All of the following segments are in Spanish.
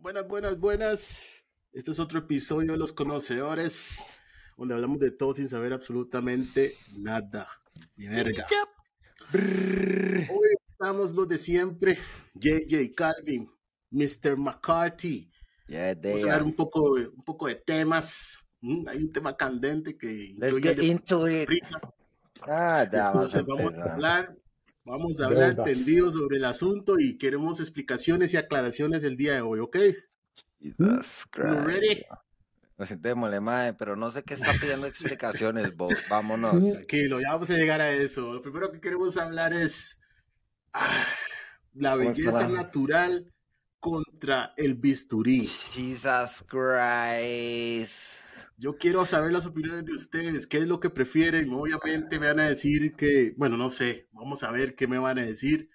Buenas, buenas, buenas. Este es otro episodio de Los Conocedores, donde hablamos de todo sin saber absolutamente nada. Ni verga. Hoy estamos los de siempre. JJ Calvin, Mr. McCarthy. Yeah, Vamos a hablar un poco, de- un poco de temas. Mm, Hay un tema candente que Let's get into it. prisa. Ah, ya vamos a Entonces vamos a hablar, vamos a hablar Drogas. tendido sobre el asunto y queremos explicaciones y aclaraciones el día de hoy, ¿ok? Jesus You ready? Christ. Démosle, mae, pero no sé qué está pidiendo explicaciones, vos. Vámonos. Tranquilo, ya vamos a llegar a eso. Lo primero que queremos hablar es ah, la ¿Cómo belleza natural contra el bisturí. Jesus Christ. Yo quiero saber las opiniones de ustedes, qué es lo que prefieren. Obviamente me van a decir que, bueno, no sé, vamos a ver qué me van a decir.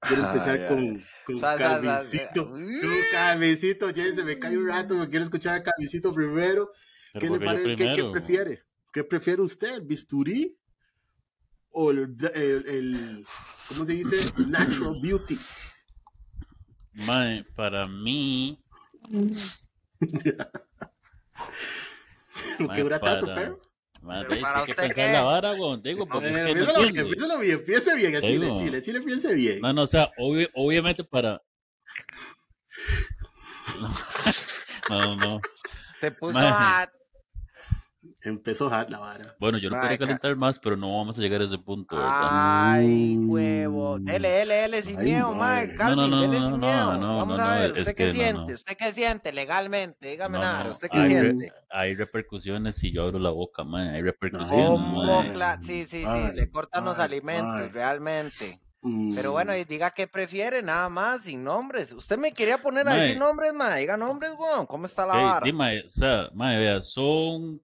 Quiero Ay, empezar ay. con, con Sa- sa- Con Calvincito, ya se me cae un rato, me quiero escuchar a Calvincito primero. ¿Qué le ¿por qué yo parece? ¿Qué, qué prefiere? ¿Qué prefiere usted? ¿El bisturí? ¿O el, el- el- ¿cómo se dice? Natural beauty. Mae, para mí, ¿Qué mae, dura tanto, para- perro? mae, Pero para hay que usted, pensar ¿qué? la vara, weón, digo, A porque es ver, que no empiézalo bien, empiézalo bien, empiece bien, así, Digo. Chile, Chile, piense bien. No, no, o sea, obvi- obviamente para... No, no, no. Te puso hot. Empezó hot la vara. Bueno, yo no Mae, quería ca- calentar más, pero no vamos a llegar a ese punto, ¿verdad? Ay, Mm. huevo. Dele, dele, dele sin Ay, miedo, mae. mae. Calvin, No, no, no, dele no, sin no, miedo. no, Vamos no, a ver, ¿usted que qué no, siente? no. ¿Usted qué siente legalmente? Dígame No, nada. no, ¿Usted qué hay, siente? hay repercusiones si yo abro la boca, mae, hay repercusiones, Oh, sí, sí, sí, le cortan los alimentos, realmente. Mm. Pero bueno, y diga qué prefiere, nada más, sin nombres. Usted me quería poner ahí Mae. sin nombres, ma. Diga nombres, weón. ¿Cómo está la vara? o sea, mae, vea, son,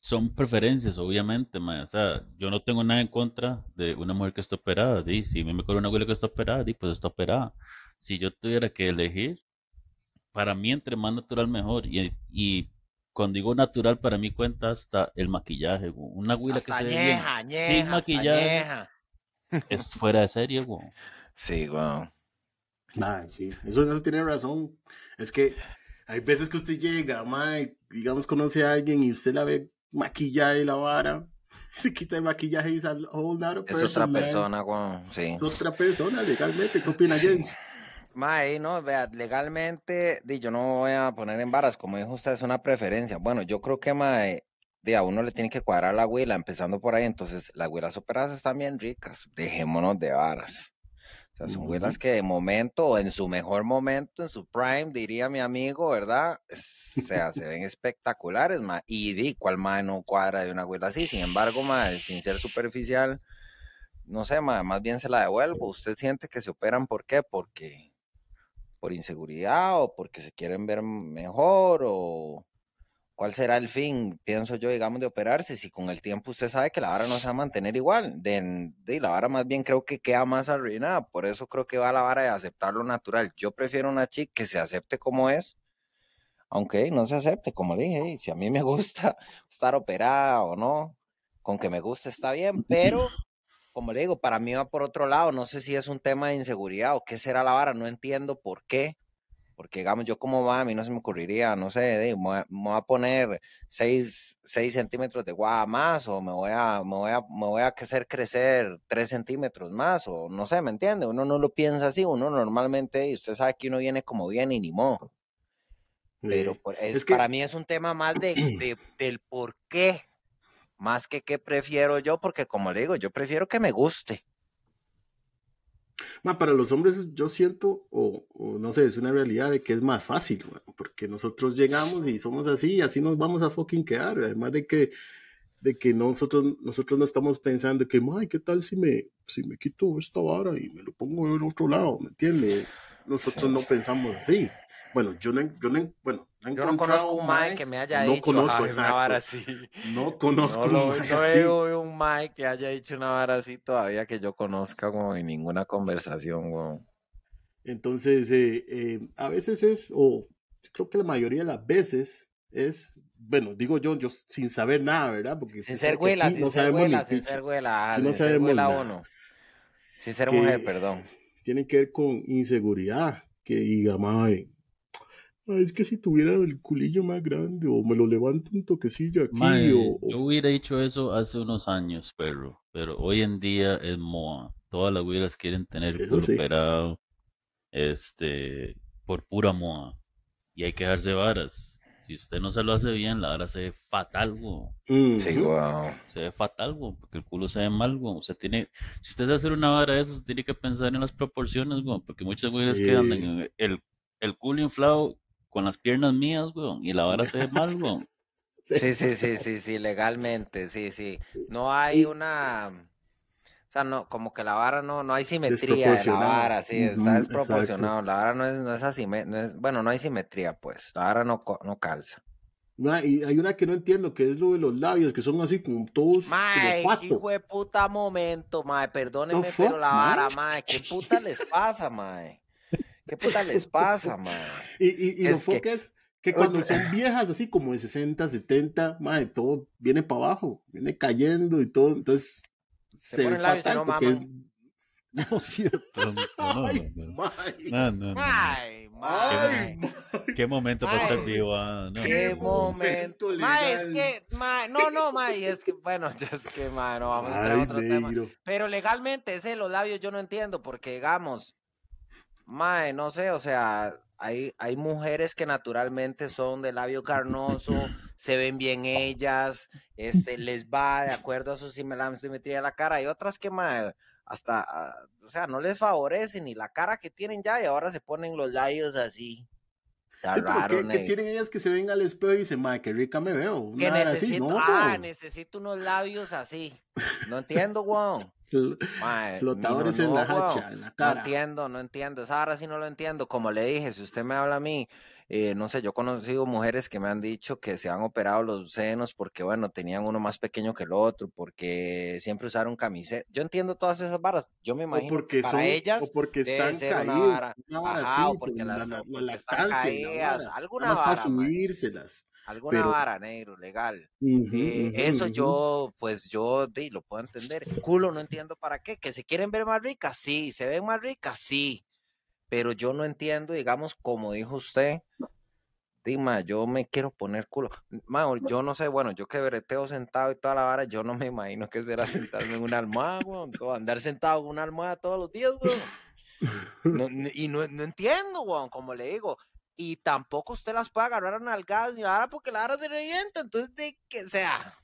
son preferencias, obviamente, mae, o sea, yo no tengo nada en contra de una mujer que está operada, di, si a mí me corre una abuela que está operada, di, pues está operada. Si yo tuviera que elegir, para mí entre más natural mejor, y, y cuando digo natural, para mí cuenta hasta el maquillaje, una abuela que se ve bien, añeja, añeja, hasta maquillaje. añeja. es fuera de serie, güey. Sí, weón. Ay, sí, eso, eso tiene razón. Es que hay veces que usted llega, mae, digamos, conoce a alguien y usted la ve maquillada y la vara, se quita el maquillaje y nother Es otra persona, weón. Sí. Es otra persona, legalmente. ¿Qué opina James? Mae, no, vea, legalmente, di, yo no voy a poner en varas, como dijo usted, es una preferencia. Bueno, yo creo que, mae, a uno le tiene que cuadrar la huila, empezando por ahí, entonces las huilas operadas están bien ricas, dejémonos de varas. O sea, son Ujú. huilas que de momento, o en su mejor momento, en su prime, diría mi amigo, ¿verdad? O sea, se ven espectaculares, mae. Y di, ¿cuál mae no cuadra de una huila así? Sin embargo, mae, sin ser superficial, no sé, mae, más bien se la devuelvo. ¿Usted siente que se operan por qué? Porque por inseguridad o porque se quieren ver mejor o cuál será el fin, pienso yo, digamos, de operarse, si con el tiempo usted sabe que la vara no se va a mantener igual, de, de la vara más bien creo que queda más arruinada, por eso creo que va la vara de aceptar lo natural. Yo prefiero una chica que se acepte como es, aunque no se acepte, como le dije, y si a mí me gusta estar operada o no, con que me guste está bien, pero como le digo, para mí va por otro lado, no sé si es un tema de inseguridad o qué será la vara, no entiendo por qué, porque digamos, yo como va, a mí no se me ocurriría, no sé, de, me, voy a, me voy a poner 6, centímetros de guava más o me voy a, me voy a, me voy a hacer crecer 3 centímetros más o no sé, ¿me entiende? Uno no lo piensa así, uno normalmente, y usted sabe que uno viene como viene y ni modo. Pero es, es que- para mí es un tema más de, de- del por qué, más que qué prefiero yo, porque como le digo, yo prefiero que me guste. Ma, para los hombres yo siento, o, o no sé, es una realidad de que es más fácil, porque nosotros llegamos y somos así, y así nos vamos a fucking quedar, además de que, de que nosotros, nosotros no estamos pensando que, ay, ¿qué tal si me, si me quito esta vara y me lo pongo del otro lado? ¿Me entiendes? Nosotros no pensamos así. Bueno, yo no, yo no, bueno, no Yo no conozco un mae que me haya no dicho conozco, "Ay, una vara así. No conozco No, un mae no oído un mae que haya dicho una vara así todavía que yo conozca como en ninguna conversación, weón. Entonces, eh, eh, a veces es, o creo que la mayoría de las veces es, bueno, digo yo, yo sin saber nada, ¿verdad? Porque Sin ser güela, sin no ser güela, sin ser güela, no sin ser güela nada. uno. Sin ser mujer, perdón. Tiene que ver con inseguridad, que diga, mae, Ah, es que si tuviera el culillo más grande, o me lo levanto un toquecillo aquí, o, o- yo hubiera dicho eso hace unos años, perro, pero hoy en día es moa. Todas las güiras quieren tener culo sí. operado, este, por pura moa. Y hay que dejarse varas. Si usted no se lo hace bien, la vara se ve fatal. Sí, Ujú. weón. Se ve fatal, weón, porque el culo se ve mal, weón. Usted tiene, si usted va a hacer una vara de eso, usted tiene que pensar en las proporciones, weón, porque muchas güiras que andan Eh. en el, el culo inflado con las piernas mías, weón, y la vara se ve mal, weón. Sí, sí, sí, sí, sí, legalmente, sí, sí. No hay una, o sea, no, como que la vara no, no hay simetría de la vara, sí, está exacto. desproporcionado. La vara no es, no es así, no es, bueno, no hay simetría, pues, la vara no, co- no calza. Ma, y hay una que no entiendo, que es lo de los labios, que son así como todos Mae, como hijo de puta momento, mae, perdónenme, pero la vara, mae, ¿qué puta les pasa, mae? ¿Qué puta les pasa, mae? Y, y, y lo Es que- foca es que cuando son viejas, así como de 60, 70, madre, todo viene para abajo, viene cayendo y todo, entonces se, ve ponen fatal no porque maman. No, tonto, no, Ay, no, no. mae. No, no, no. Mae, Ay, mae. Qué momento para estar Ay, vivo, ah, no. Qué momento. Mae, es legal. que, mae, no, no, mae, es que, bueno, ya es que, mae, no vamos a entrar a Ay, otro tema. Pero legalmente, ese de los labios yo no entiendo, porque digamos, mae, no sé, o sea, hay, hay mujeres que naturalmente son de labio carnoso, se ven bien ellas, este, les va de acuerdo a su simetría de la cara, hay otras que, mae, hasta, ah, o sea, no les favorece ni la cara que tienen ya y ahora se ponen los labios así. Sí, raro, ¿qué, tienen ellas que se ven al espejo y dicen, madre, qué rica me veo? Una Que así, necesito, no, ah, necesito unos labios así. No entiendo, weón. Flotadores no, en la hacha, en la No entiendo, no entiendo. Esa ahora sí no lo entiendo. Como le dije, si usted me habla a mí, eh, no sé, yo he conocido mujeres que me han dicho que se han operado los senos porque, bueno, tenían uno más pequeño que el otro, porque siempre usaron camiseta. Yo entiendo todas esas varas. Yo me O imagino porque que para son, ellas o porque están una vara. Ajá, así, o porque por la, las- la- o la porque están caídas, alguna nada más para vara, mae. subírselas. Alguna Pero, vara, negro, legal. Eh, eso yo, pues yo di, lo puedo entender. Culo, no entiendo para qué. Que se quieren ver más ricas, sí. Se ven más ricas, sí. Pero yo no entiendo, digamos, como dijo usted, Dima, yo me quiero poner culo. Ma, yo no sé, bueno, yo que breteo sentado y toda la vara, yo no me imagino que será sentarme en una almohada, weón. todo- Andar sentado en una almohada todos los días, weón. No, no- y no, no entiendo, weón, como le digo. Y tampoco usted las puede agarrar a nalgadas ni nada porque la vara se revienta. Entonces, de que sea.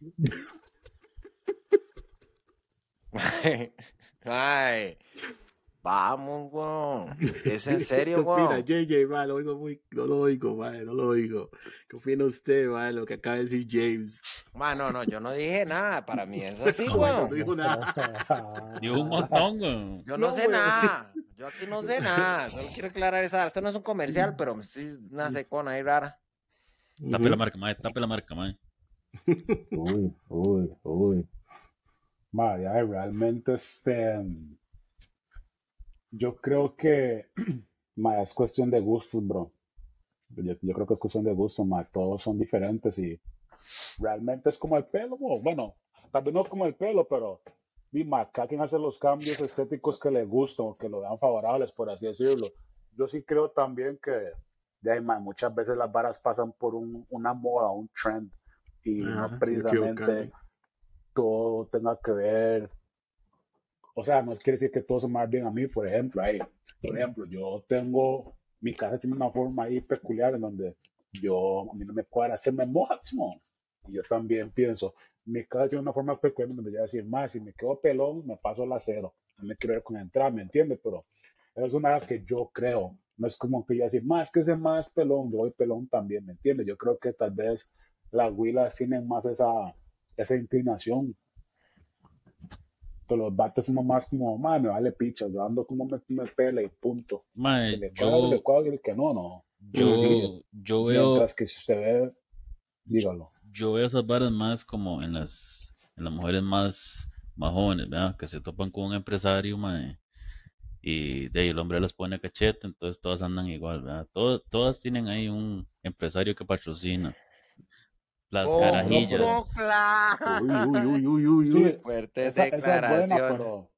Ay, vamos, weón. Es en serio, ¿Qué opina, weón. JJ, ma, lo oigo muy, no lo oigo, ma, no lo oigo. ¿Qué opina usted, ma, lo que acaba de decir James? Ma, no, no, yo no dije nada. Para mí es así, bueno, weón. no dijo nada. Digo un montón, weón. Yo no, No, sé weón. nada. Yo aquí no sé nada. Solo quiero aclarar esa. Esto no es un comercial, pero me estoy una secona ahí rara. Tape la marca, mae, tape la marca, mae. Uy, uy, uy. Madre, realmente este. Yo creo que ma, es cuestión de gustos, bro. Yo, yo creo que es cuestión de gustos, ma. Todos son diferentes y realmente es como el pelo, bro. Bueno, vez no como el pelo, pero di, ma, cada quien hace los cambios estéticos que le gustan o que lo vean favorables, por así decirlo. Yo sí creo también que de muchas veces las varas pasan por un- una moda, un trend y no sin precisamente equivocarme. todo tenga que ver, o sea, no quiere decir que todo se me va bien a mí, por ejemplo, ahí, por ejemplo, yo tengo, mi casa tiene una forma ahí peculiar en donde yo, a mí no me cuadra hacerme mojas, mon. y yo también pienso, mi casa tiene una forma peculiar en donde yo voy a decir, más, si me quedo pelón, me paso la cero, no me quiero ver con entrada, ¿me entiendes? Pero eso es una que yo creo, no es como que yo decir, más que ese más pelón, yo voy pelón también, ¿me entiendes? Yo creo que tal vez las huilas tienen más esa, esa inclinación. Pero los bates son más como, man, me vale picha, yo ando como me, me pela y punto. Que Mae, le cuadra, yo, le cuadra y el que no, no. yo, Sí, yo veo, Mientras que si usted ve, dígalo. yo veo esas varas más como en las, en las mujeres más, más jóvenes, ¿verdad? Que se topan con un empresario, mae, y de ahí el hombre las pone a cachete, entonces todas andan igual, ¿verdad? Todas tienen ahí un empresario que patrocina. Las ¡Oh, carajillas. no, claro! Uy, uy, uy, uy, uy, uy. Sí, Fuertes esa, esa es buena, declaraciones. pero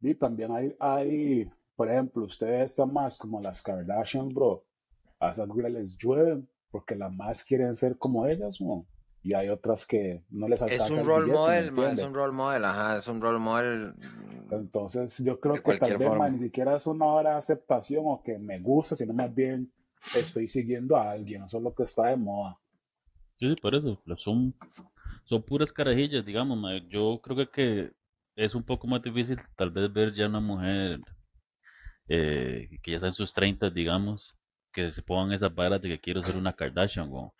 y también hay, hay, por ejemplo, usted está más como las Kardashian, bro. a esas güilas les llueve porque las más quieren ser como ellas, ¿no? y hay otras que no les alcanza Es un el role billete, ¿me model, ma, es un role model, ajá, es un role model. Entonces, yo creo que tal cualquier vez ma, forma. ni siquiera es una hora de aceptación o que me gusta, sino más bien estoy siguiendo a alguien, eso es lo que está de moda. Sí, sí, por eso, son, son puras carajillas, digamos. Yo creo que, que es un poco más difícil tal vez ver ya una mujer eh, que ya está en sus 30, digamos, que se pongan esas varas de que quiero ser una Kardashian, weón.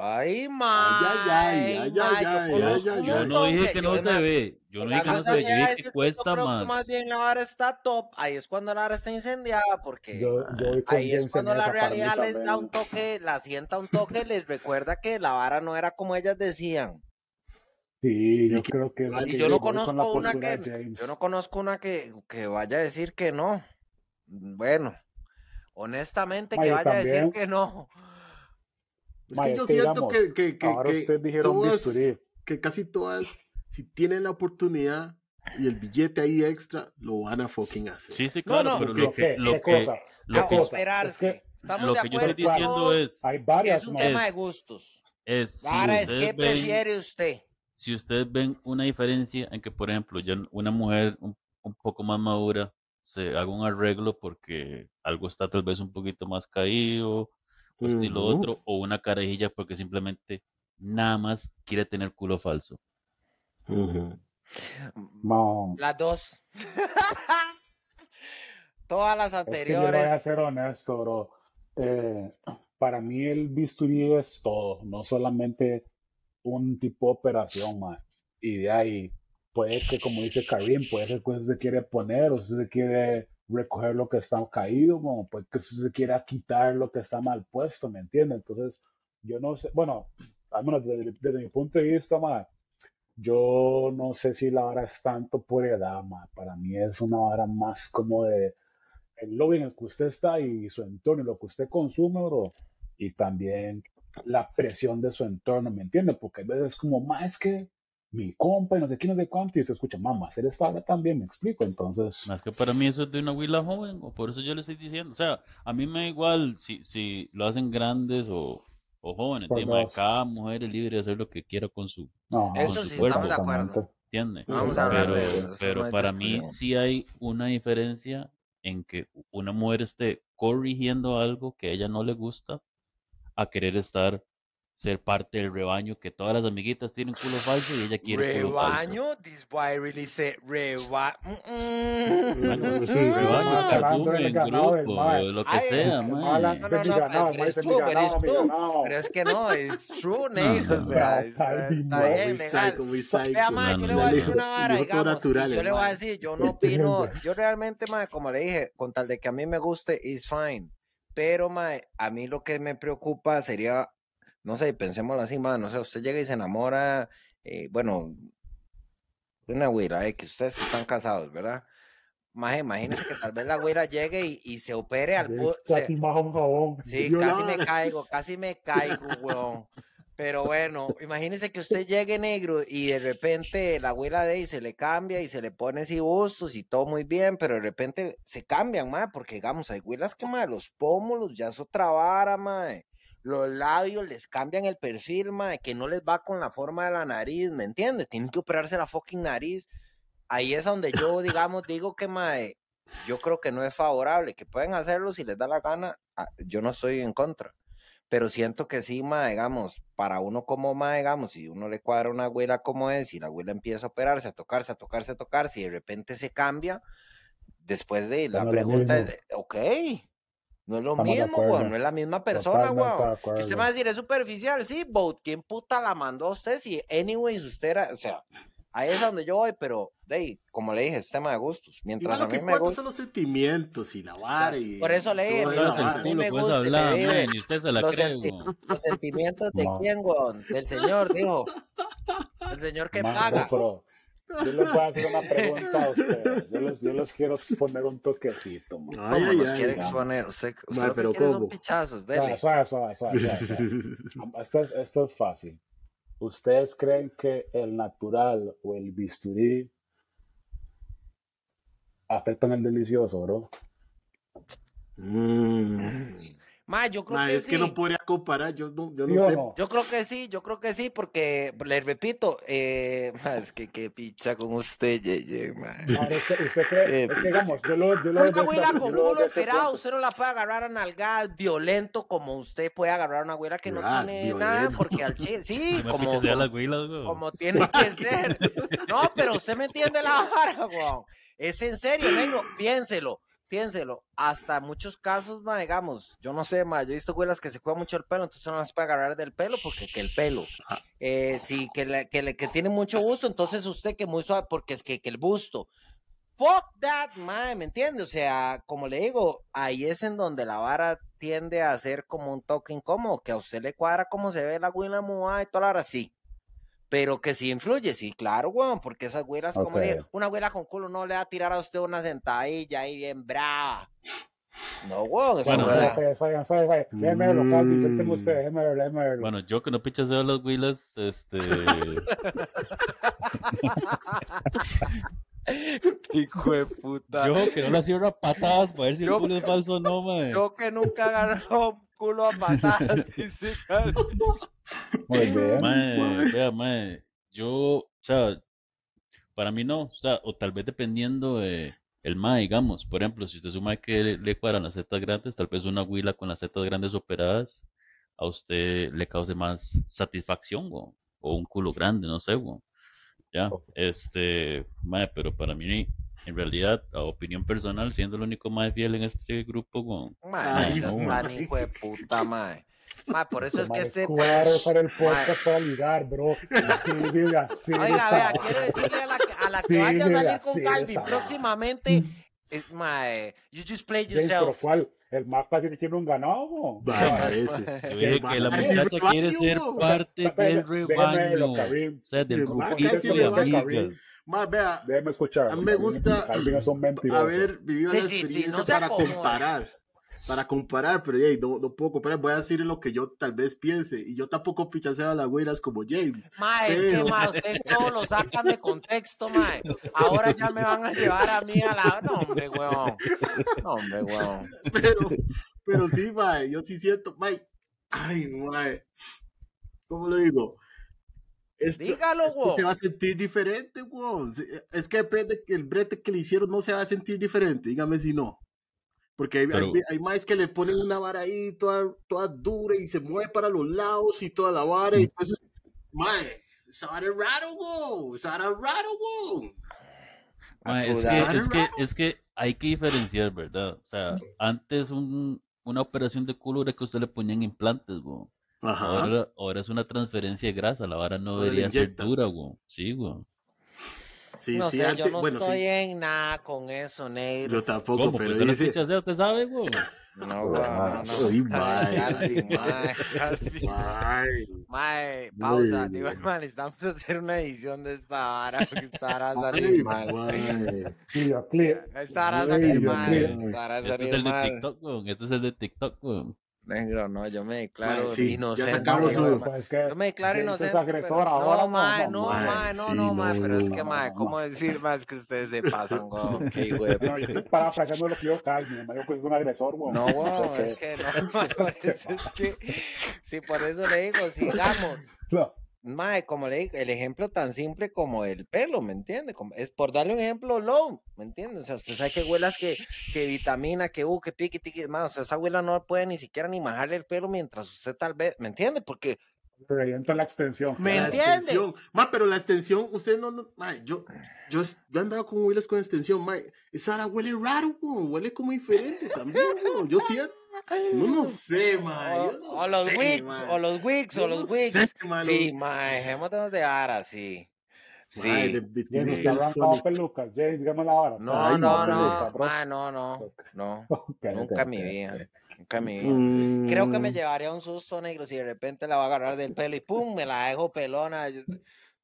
Ay, ma. Ay, ay, ay, ma, ay, yo no dije que no se ve, yo no dije que no se ve, yo dije que cuesta más. más bien la vara está top. Ahí es cuando la vara está incendiada, porque ahí es cuando la realidad les da un toque, la sienta un toque, les recuerda que la vara no era como ellas decían. Sí, yo creo que, yo no conozco una que, yo no conozco una que, que vaya a decir que no. Bueno, honestamente que vaya a decir que no. Es que yo siento digamos, que, que, que, ahora que dijeron todas, bisturí. que casi todas, si tienen la oportunidad y el billete ahí extra, lo van a fucking hacer. Sí, sí, No, claro, no. pero ¿Qué, lo que, lo que, cosa? lo A ¿Qué que, cosa? operarse. Es que Estamos lo de que yo estoy diciendo es, hay que varias, es un ma. tema de gustos. es, si Ahora es qué ustedes ven, prefiere usted. si ustedes ven una diferencia en que, por ejemplo, ya una mujer un, un poco más madura se haga un arreglo porque algo está tal vez un poquito más caído, o estilo Ujú. otro, o una carajilla porque simplemente nada más quiere tener culo falso. Las dos. Todas las Es que yo le voy anteriores. a ser honesto, bro. Eh, para mí el bisturí es todo, no solamente un tipo de operación, man. Y de ahí puede que, como dice Karim, puede ser que usted se quiere poner o usted se quiere recoger lo que está caído, como puede que se quiera quitar lo que está mal puesto, ¿me entiende? Entonces, yo no sé, bueno, al menos desde, desde mi punto de vista, man, yo no sé si la vara es tanto por edad. Para mí es una vara más como de el lobby en el que usted está y su entorno, lo que usted consume, bro, y también la presión de su entorno, ¿me entiende? Porque hay veces como, más que mi compa y no sé qué, no sé cuánto, y se escucha, mamá, hacer esta hora también, me explico, entonces, Más que para mí eso es de una huila joven, o por eso yo le estoy diciendo. O sea, a mí me da igual si, si lo hacen grandes o, o jóvenes. Dime, dos. cada mujer es libre de hacer lo que quiera con su, Ajá, con Eso su sí, cuerpo, estamos de acuerdo. exactamente. ¿entiende? No vamos a hablar Pero, de eso. pero no para mí sí hay una diferencia en que una mujer esté corrigiendo algo que a ella no le gusta a querer estar, ser parte del rebaño, que todas las amiguitas tienen culo falso y ella quiere culo falso. Rebaño, this boy really said reba. Bueno, rebaño, Más hablando del cardumen, ganado del grupo, lo que Ay, sea, mae. hablando No, no, no, ganado, pero más es dice mi true, pero ganado, es que no, es true, No, no, O sea, no. está, no. bien, legal. Vea, No, yo no, le voy a no. decir una vara, digamos, yo le voy a decir, yo no opino, yo realmente, mae, como le dije, con tal de que a mí me guste, is fine. Pero, mae, a mí lo que me preocupa sería, no sé, pensémoslo así, mae, no sé, usted llega y se enamora, eh, bueno, una güira, eh, que ustedes están casados, ¿verdad? Maje, imagínense que tal vez la güira llegue y, y se opere al... se- casi más un jabón. Sí, casi me caigo, casi me caigo, weón. Pero bueno, imagínese que usted llegue negro y de repente la abuela de ahí se le cambia y se le pone así bustos y todo muy bien, pero de repente se cambian, mae, porque digamos, hay güilas que, mae, los pómulos ya es otra vara, mae. Los labios les cambian el perfil, mae, que no les va con la forma de la nariz, ¿me entiende? Tienen que operarse la fucking nariz. Ahí es donde yo, digamos, digo que, mae, yo creo que no es favorable, que pueden hacerlo si les da la gana, ah, yo no estoy en contra. Pero siento que sí, ma, digamos, para uno como ma, digamos, si uno le cuadra una abuela como es y la abuela empieza a operarse, a tocarse, a tocarse, a tocarse y de repente se cambia, después de la no pregunta es, ok, no es lo Estamos mismo, weón, no es la misma persona, weón. Y usted me va a decir, es superficial, sí, Boat, ¿quién puta la mandó a usted? Si, anyways, usted era, o sea, ahí es a donde yo voy, pero, hey, como le dije, es tema de gustos. Mientras lo a que mí me gusta. son los sentimientos y la vara y Por eso le dije, a mí el me guste, hablar, bebé. man, y usted se la los, cree, senti- los sentimientos de quién, weón? Del señor, dijo. El señor que Mango, paga. pero yo les voy a hacer una pregunta a ustedes. Yo les, yo les quiero poner un toquecito, man. Ay, ¿Cómo ay, nos ay. quiere digamos. exponer? Usted, usted Ma, lo que pero quiere son ¿cómo? pichazos, Suave, dele. suave, suave, suave, suave, suave. Esto es, esto es fácil. ¿Ustedes creen que el natural o el bisturí afectan el delicioso, bro? Mm. Ma, yo creo Ma, que es sí. que no podría comparar, yo no, yo ¿Sí no sé. no? Yo creo que sí, yo creo que sí, porque les repito, eh, ma, es que qué picha con usted, Yeye, ma. Ahora, usted, usted cree, Eh, es que digamos, yo lo, yo lo Una este- con este operado, usted no la puede agarrar a nalgadas violento como usted puede agarrar a una güila que no Ras, tiene nada, violento. porque al chile, sí, No como, como, como tiene que ser. No, pero usted me entiende la vara, weón. Es en serio, negro, piénselo, piénselo. Hasta muchos casos, ma, digamos, yo no sé, ma, yo he visto güelas que se cuidan mucho el pelo, entonces no las puede agarrar del pelo porque que el pelo. Eh, sí, que, le, que, le- que tiene mucho gusto, entonces usted que muy suave, porque es que, que el busto. Fuck that, mae, ¿me entiende? O sea, como le digo, ahí es en donde la vara tiende a ser como un toque incómodo, que a usted le cuadra cómo se ve la muda y toda la hora, sí. Pero que sí influye, sí, claro, weón, porque esas güelas, como le una güela con culo no le va a tirar a usted una sentadilla ahí bien brava. No, weón, esa Bueno, güela- Vaya, vaya, vaya, vaya. Déjeme verlo, Calvi, suélteme usted, déjeme verlo, déjeme verlo. Bueno, yo que no pichaseo las huilas, este. Hijo de puta. yo que no le cierro a patadas para ver si el Yo- culo es falso o no, mae. Yo que nunca agarró culo a patadas. Muy bien. Mae, vea, mae, yo, o sea, para mí no, o sea, o tal vez dependiendo de el mae, digamos, por ejemplo, si usted es un mae que le, le cuadran las setas grandes, tal vez una huila con las setas grandes operadas a usted le cause más satisfacción, o un culo grande, no sé. Ya, este, mae, pero para mí, en realidad, a opinión personal, siendo el único mae fiel en este grupo, no, no, tan mae. hijo de puta, mae. Mae, por eso es que este. Cuadro para el podcast para ligar, bro. Sí, Oiga, vea, quiero decirle a la, que- a la que Sí, vaya a salir con Calvi próximamente. Es, mae, you just play pero yourself. ¿cuál? El más que tiene un ganado, bro. Va, parece. yo dije que la muchacha quiere ser parte del rebaño, o sea, del grupito de amigas. Ma, vea, Déjeme escuchar. A mí me gusta haber vivido Sí, la sí, sí, experiencia no se para acomoda. comparar. Para comparar, pero hey, no, no puedo comparar. Voy a decir lo que yo tal vez piense. Y yo tampoco pichaseo a las güeras como James. Mae, es que, mae, ustedes todo lo sacan de contexto, mae. Ahora ya me van a llevar a mí a la. No, hombre, weón. No, hombre, weón. Pero, pero sí, mae, yo sí siento, mae. Ay, mae. ¿Cómo lo digo? Esto- Dígalo, es que se va a sentir diferente, güey. Se- Es que depende que el brete que le hicieron no se va a sentir diferente. Dígame si no. Porque hay, Pero- hay, hay maes que le ponen una vara ahí toda, toda dura y se mueve para los lados y toda la vara. Y entonces, mae, esa vara es raro, güey. Esa vara es raro, güey. Ma, es, que, es, que, raro. es que hay que diferenciar, ¿verdad? O sea, antes un, una operación de culo era que usted le ponían implantes, güey. Ajá. Ahora, ahora es una transferencia de grasa, la vara no Ahora debería ser dura, güey. Sí, güey. Sí, No sí, sé, antes, yo no bueno, estoy sí. en nada con eso, negro. Yo tampoco, ¿Cómo? pero Pues dice. usted sabe, güey. No, weón, no, mae. Pausa. Digo, man, necesitamos hacer una edición de esta vara. porque Esta vara va a salir mal. Esta vara va a salir mal. mío. Esta vara va a Este es salir el de mal. TikTok, güey. Este es el de TikTok, güey. Negro, no, yo me declaro sí, ya inocente. ma- que Yo me declaro inocente. es pero- agresor no, ahora, mae, no, mae, no, sí, no, mae, no, pero es que, no. ¿cómo decir más que ustedes se pasan, güey? Qué No, yo estoy parafraseando lo que yo. Me dijo que es un agresor, güey. No, weón, es que no, pues, es que, sí, por eso le digo, sigamos. No, Mae, como le digo, el ejemplo tan simple como el pelo, ¿me entiende? Como- Es por darle un ejemplo low, ¿me entiende? O sea, usted sabe que huelas que, que vitamina, que uh, que piqui, tiqui, más, o sea, esa abuela no puede ni siquiera ni majarle el pelo mientras usted tal vez, ¿me entiende? Porque, reviento la extensión. Me la entiende. extensión. Ma, pero la extensión, usted no, no ma, yo, yo, yo he andado con hueles con extensión, ma, esa ara huele raro, huele como diferente también, yo siento, no, no sé, ma, o, yo no o los sé, wigs, ma. o los wigs, Yo o los sé, ma, Sí, mae, dejémonos de ara, sí. Sí. Ma, de- de- James, de- funny. pelucas. James, dígame la hora. No, Ay, no, no, no, peluca, mae, no, no, no, Ok, nunca en mi ok, vida, nunca en mi vida. Mm, Creo que me llevaría un susto negro si de repente la va a agarrar del pelo y pum, me la dejo pelona.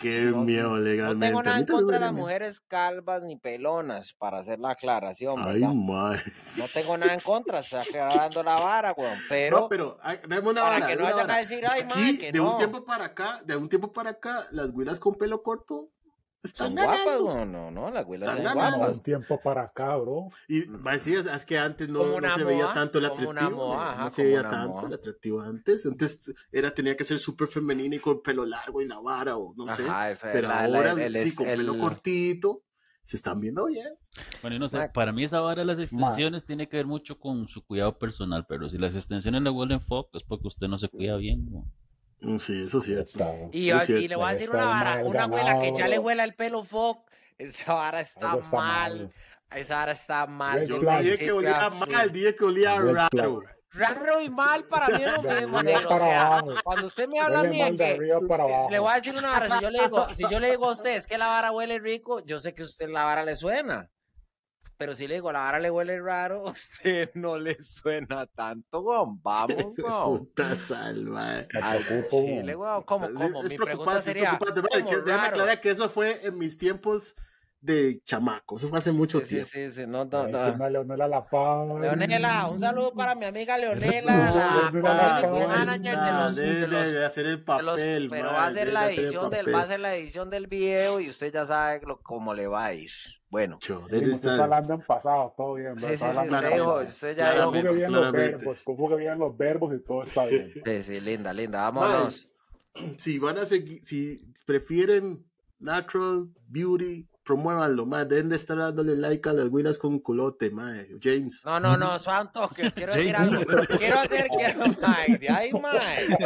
Qué no- miedo No legalmente. tengo a nada en contra de las mujeres calvas ni pelonas, para hacer la aclaración, Ay, ¿verdad? ma. No tengo nada en contra, estoy aclarando la vara, weón. Pero, No, pero, ay, dame una para vara, que no vayan a decir, ay, Aquí, mae, que de no. un tiempo para acá, de un tiempo para acá, las güilas con pelo corto Están guapas, no, no, no, son ganando. No, guapas. un tiempo para acá, bro. Y va a decir, es que antes no, no se veía tanto el atractivo. moa, no, ajá, no se veía tanto moa. el atractivo antes. Antes era, tenía que ser súper femenina y con pelo largo y la vara o no sé. Ajá, eso es Pero la- la- ahora el- sí, el- con pelo el- cortito, se están viendo bien. Bueno, y no sé, Ma- para mí esa vara de las extensiones tiene que ver mucho con su cuidado personal, pero si las extensiones le huelen foco es porque usted no se cuida bien. ¿no? Mm, Sí, eso es cierto. Está, Y, Es y cierto, le voy a decir está una vara, una abuela que ya le huela el pelo foc, esa vara está, mal, mal. esa vara está mal. Yo dije que olía a mal, dije que olía raro. Raro y mal para mí es lo mismo, o sea, abajo. cuando usted me habla a Huele mí que abajo. le voy a decir una vara, si yo le digo, si yo le digo a usted es que la vara huele rico, yo sé que a usted la vara le suena. Pero si le digo la vara le huele raro, a usted no le suena tanto, weón. Vamos, weón. Puta salva. chile, weón. ¿Cómo, cómo? Es Mi pregunta preocupante, es sería, preocupante. Vale, ¿cómo déjame aclarar que eso fue en mis tiempos de chamaco. Eso fue hace mucho Sí, tiempo. sí, sí, no, no, Ay, no. firma Leonela La Paz. Leonela, un saludo para mi amiga Leonela, No la no manager de de de hacer el los- papel. pero va a hacer debe la hacer edición del, papel. va a hacer la edición del video y usted ya sabe lo- cómo le va a ir. Bueno, debe usted está hablando en pasado, todo bien. sí, sí, sí, usted pasado. usted ya dijo. Conjugue bien los claramente. verbos, conjugue bien los verbos y todo está bien. sí, sí, linda, linda, vámonos. Si van a seguir, si prefieren natural beauty, promuévanlo, más. Deben de estar dándole like a las huilas con culote, mae. James. No, no, no, Santos, que quiero decir algo. Quiero hacer, quiero, de ahí, Mike.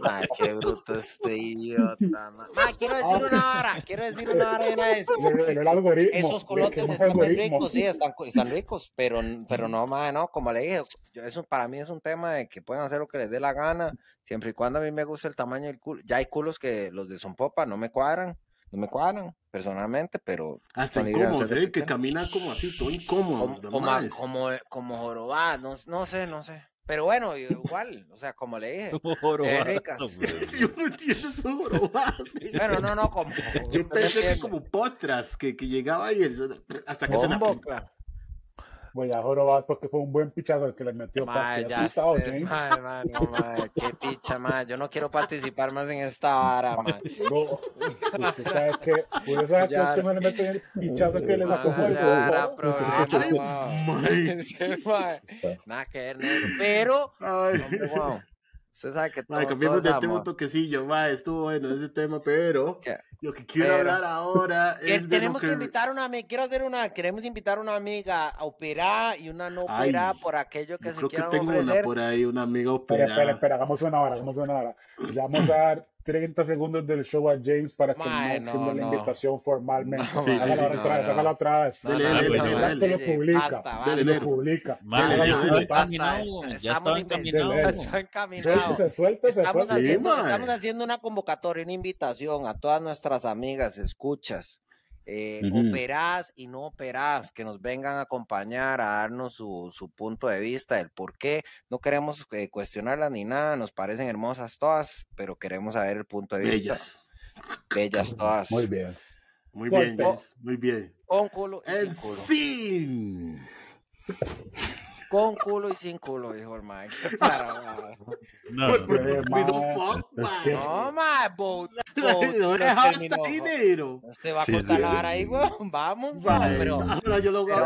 Mike, qué bruto este idiota, ma. Ma, quiero decir una vara, quiero decir una vara de. Esos colotes esos están muy ricos, sí, están, están ricos, pero, pero no, madre, no, como le dije, yo, eso para mí es un tema de que pueden hacer lo que les dé la gana, siempre y cuando a mí me guste el tamaño del culo. Ya hay culos que los de son popa no me cuadran, no me cuadran personalmente, pero Hasta hacer lo ¿eh? que camina como así, todo incómodo. como, como, como, como no, no sé, no sé. Pero bueno, igual, o sea, como le dije. Como jorobazo, ricas. Yo no entiendo eso, jorobadas. Bueno, no, no, como. Yo pensé que como potras, que, que llegaba y el- hasta que se la claro. Voy a jorobar porque fue un buen pichazo el que le metió Mae, ya mae, no, qué picha, mae. Yo no quiero participar más en esta vara, mae. Bro, usted sabe que, usted sabe que Ya. usted no le mete el pichazo que le sacó el. Nada que ver, negro. Pero, Ay. hombre, wow. Usted sabe que todo, Mae, todo cambiemos es de tema un toquecillo, estuvo bueno ese tema, pero ¿Qué? lo que quiero Pero- hablar ahora es de lo tenemos que que... invitar una amiga, quiero hacer una, queremos invitar a una amiga a operar y una no Ay, operar por aquello que Yo se creo que tengo ofrecer. una por ahí, una amiga Espera, espera, operada. espera, hagamos una hora, hagamos una hora. Le vamos a dar 30 segundos del show a James para que Mae, Max no, firme la no. invitación formalmente. No, Sí, sí, sí, otra sí, vez, no, hágala no. otra vez. No, Dele, no, dele, no, dele, no, dele. Esto lo publica. Lo publica. Ya estamos estaba inven- encaminado. está encaminado. Suéltese, suéltese, Estamos suéltese. haciendo, mae. estamos haciendo una convocatoria, una invitación a todas nuestras amigas, escuchas, eh, operás y no operás, que nos vengan a acompañar a darnos su, su punto de vista del por qué. No queremos eh, cuestionarlas ni nada, nos parecen hermosas todas, pero queremos saber el punto de vista. Bellas. Bellas todas. Muy bien. Muy bien, muy bien. Con culo y En sin culo. sí. Con culo y sin culo, dijo el Mike. No, Pues, no, pues, terminó mae, fuck, es mae. que- No, dinero. Usted va a vara ahí, weón. Vamos, no, Mae, pero. Ahora yo lo voy a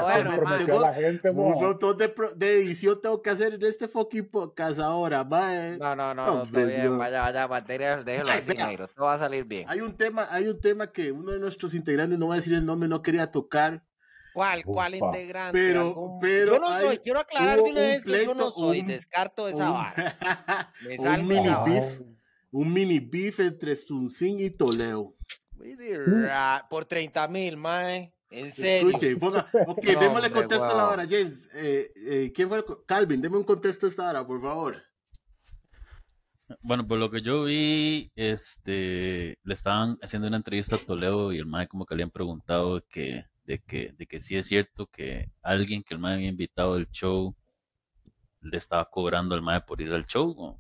gente, un mo. montón de, pro- de edición tengo que hacer en este fucking podcast ahora, mae. No, no, no, bien, vaya, vaya, materia, déjelo así, todo va a salir bien. Hay un tema, hay un tema que uno de nuestros integrantes, no voy a decir el nombre, no quería tocar. ¿Cuál, cuál integrante? Pero- ¿Algún- pero yo no soy, hay- quiero aclarar de una un vez que yo no soy, un- descarto esa un- vara. Me un mini esa vara. beef, un mini beef entre Sunsin y Toledo. Ra- Por 30 mil, mae. En serio. Escuche, ponga, ok, No, démosle contexto a la hora, James. Eh, eh, ¿Quién fue? el Calvin, deme un contexto a esta hora, por favor. Bueno, por lo que yo vi, este, le estaban haciendo una entrevista a Toledo y el mae como que le habían preguntado que, de que, de que sí es cierto que alguien que el mae había invitado al show le estaba cobrando al mae por ir al show.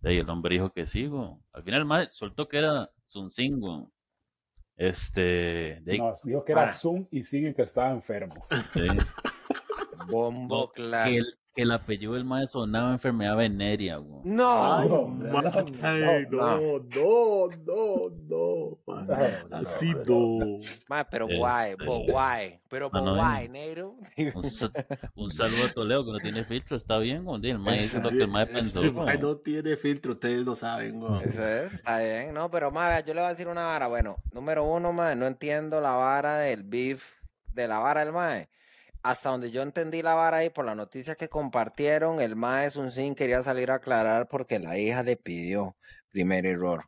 De ahí el hombre dijo que sí. Al final el mae soltó que era Sunsin, güey. Este, de ahí, No, dijo que era. Zoom y sigue que estaba enfermo. sí. Bombo, claro. que el, que el apellido del mae sonaba enfermedad venérea, güey. No. Ay, no, no, no, no, no, no, Así no, no. Mae, pero Este- guay, but guay, pero no, guay, negro. Un, sa- un saludo a Toledo que no tiene filtro, está bien, güey. El mae hizo lo que el mae pensó, ese güey. ma no tiene filtro, ustedes lo saben, güey. Eso es, está bien, no, pero mae, yo le voy a decir una vara. Bueno, número uno, mae, no entiendo la vara del beef, de la vara del mae. Hasta donde yo entendí la vara ahí por la noticia que compartieron, el mae es un sin quería salir a aclarar porque la hija le pidió. Primer error.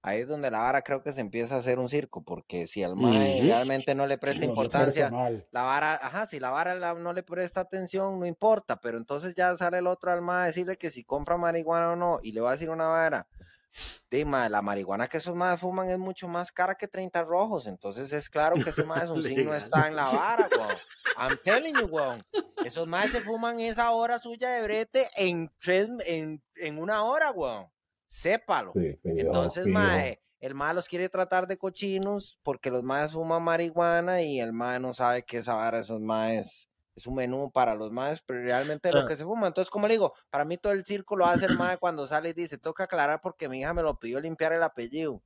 Ahí es donde la vara creo que se empieza a hacer un circo, porque si el mae realmente no le presta no, importancia, la vara, ajá, si la vara la- no le presta atención, no importa, pero entonces ya sale el otro alma a decirle que si compra marihuana o no, y le va a decir una vara. Dime, la marihuana que esos más fuman es mucho más cara que 30 rojos, entonces es claro que ese más un signo está en la vara, weón. I'm telling you, weón. Esos más se fuman esa hora suya de brete en tres, en, en una hora, weón. Sépalo. Sí, Entonces, mae, el mae los quiere tratar de cochinos porque los maes fuman marihuana y el mae no sabe que esa vara esos maes es un menú para los maes, pero realmente lo Ah. que se fuma. Entonces, como le digo, para mí todo el circo lo hace el mae cuando sale y dice, toca aclarar porque mi hija me lo pidió limpiar el apellido.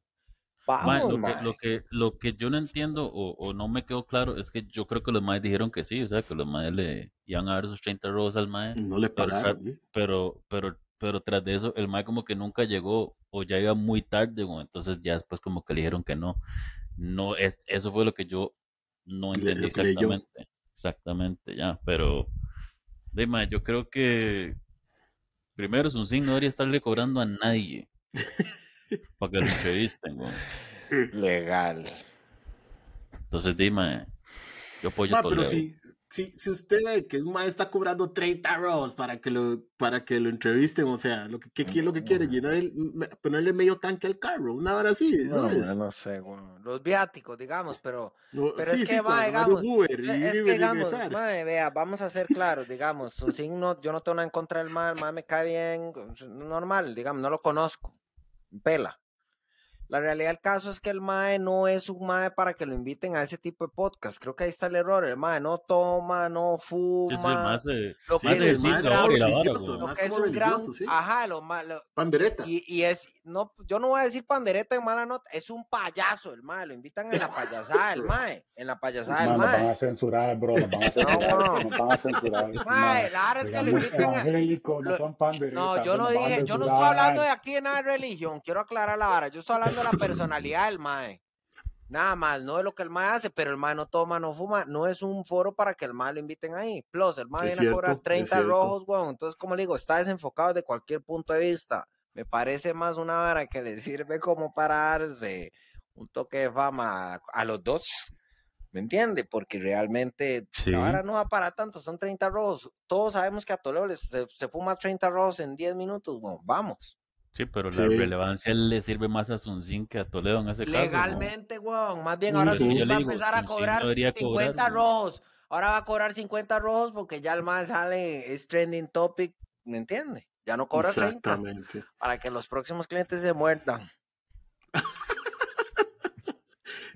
Vamos, lo, que, lo, que, lo que yo no entiendo o, o no me quedó claro es que yo creo que los maes dijeron que sí, o sea, que los maes le iban a dar sus 30 robos al mae, No le Pero pagaron. ¿sí? pero, pero, pero tras de eso, el mae como que nunca llegó o ya iba muy tarde, entonces ya después como que le dijeron que no. No, es, eso fue lo que yo no entendí exactamente. Exactamente, ya, pero, de mae, yo creo que primero es un signo, no debería estarle cobrando a nadie para que lo entrevisten, güey. Legal. Entonces, dime, yo apoyo Ma, Toledo. pero si, si, si usted ve que un ma está cobrando 30 rolls para que lo, para que lo entrevisten, o sea, lo que, ¿qué, qué es lo que quiere? Llenar el, ponerle medio tanque al carro, una hora así, No, ¿sabes? no sé. Los viáticos, digamos, pero No, pero sí, es que va, digamos, Uber y Es que digamos, vea, vamos a ser claros, digamos, un signo, yo no tengo nada en contra del mal, mae me cae bien, normal, digamos, no lo conozco, pela. La realidad del caso es que el mae no es un mae para que lo inviten a ese tipo de podcast. Creo que ahí está el error. El mae no toma, no Sí, fuma. sí, más, eh, lo Sí, que más es es gran- la vara, religioso, lo más que es un gran, sí. ajá, lo malo, Pandereta. y, y es, no, yo no voy a decir pandereta en mala nota, es un payaso el mae, lo invitan en la payasada del mae, en la payasada del Man, nos van mae. a censurar, bro. Nos van a censurar. no. Nos van a censurar. Mae, la verdad es que lo invitan a, no lo- son panderitas. No, yo no dije, yo no estoy hablando de aquí de nada de religión, quiero aclarar la vara, yo estoy hablando de la personalidad del mae. Nada más, no de lo que el mae hace, pero el mae no toma, no fuma, no es un foro para que el mae lo inviten ahí. Plus, el mae Es viene a cobrar cierto, es 30 cierto. rojos, weón. Entonces, como le digo, está desenfocado de cualquier punto de vista. Me parece más una vara que le sirve como para darse un toque de fama a, los dos. ¿Me entiende? Porque realmente Sí. la vara no va para tanto, son 30 rojos. Todos sabemos que a Toledo se, se fuma 30 rojos en 10 minutos, weón. Vamos. Sí, pero Sí. la relevancia le sirve más a Sunsin que a Toledo en ese caso. güey. Legalmente, weón. Más bien ahora le va a empezar a Sunsin cobrar debería 50 cobrar, güey. rojos. Ahora va a cobrar 50 rojos porque ya el más sale, es trending topic, ¿me entiende? Ya no cobra 30 Exactamente. para que los próximos clientes se muerdan.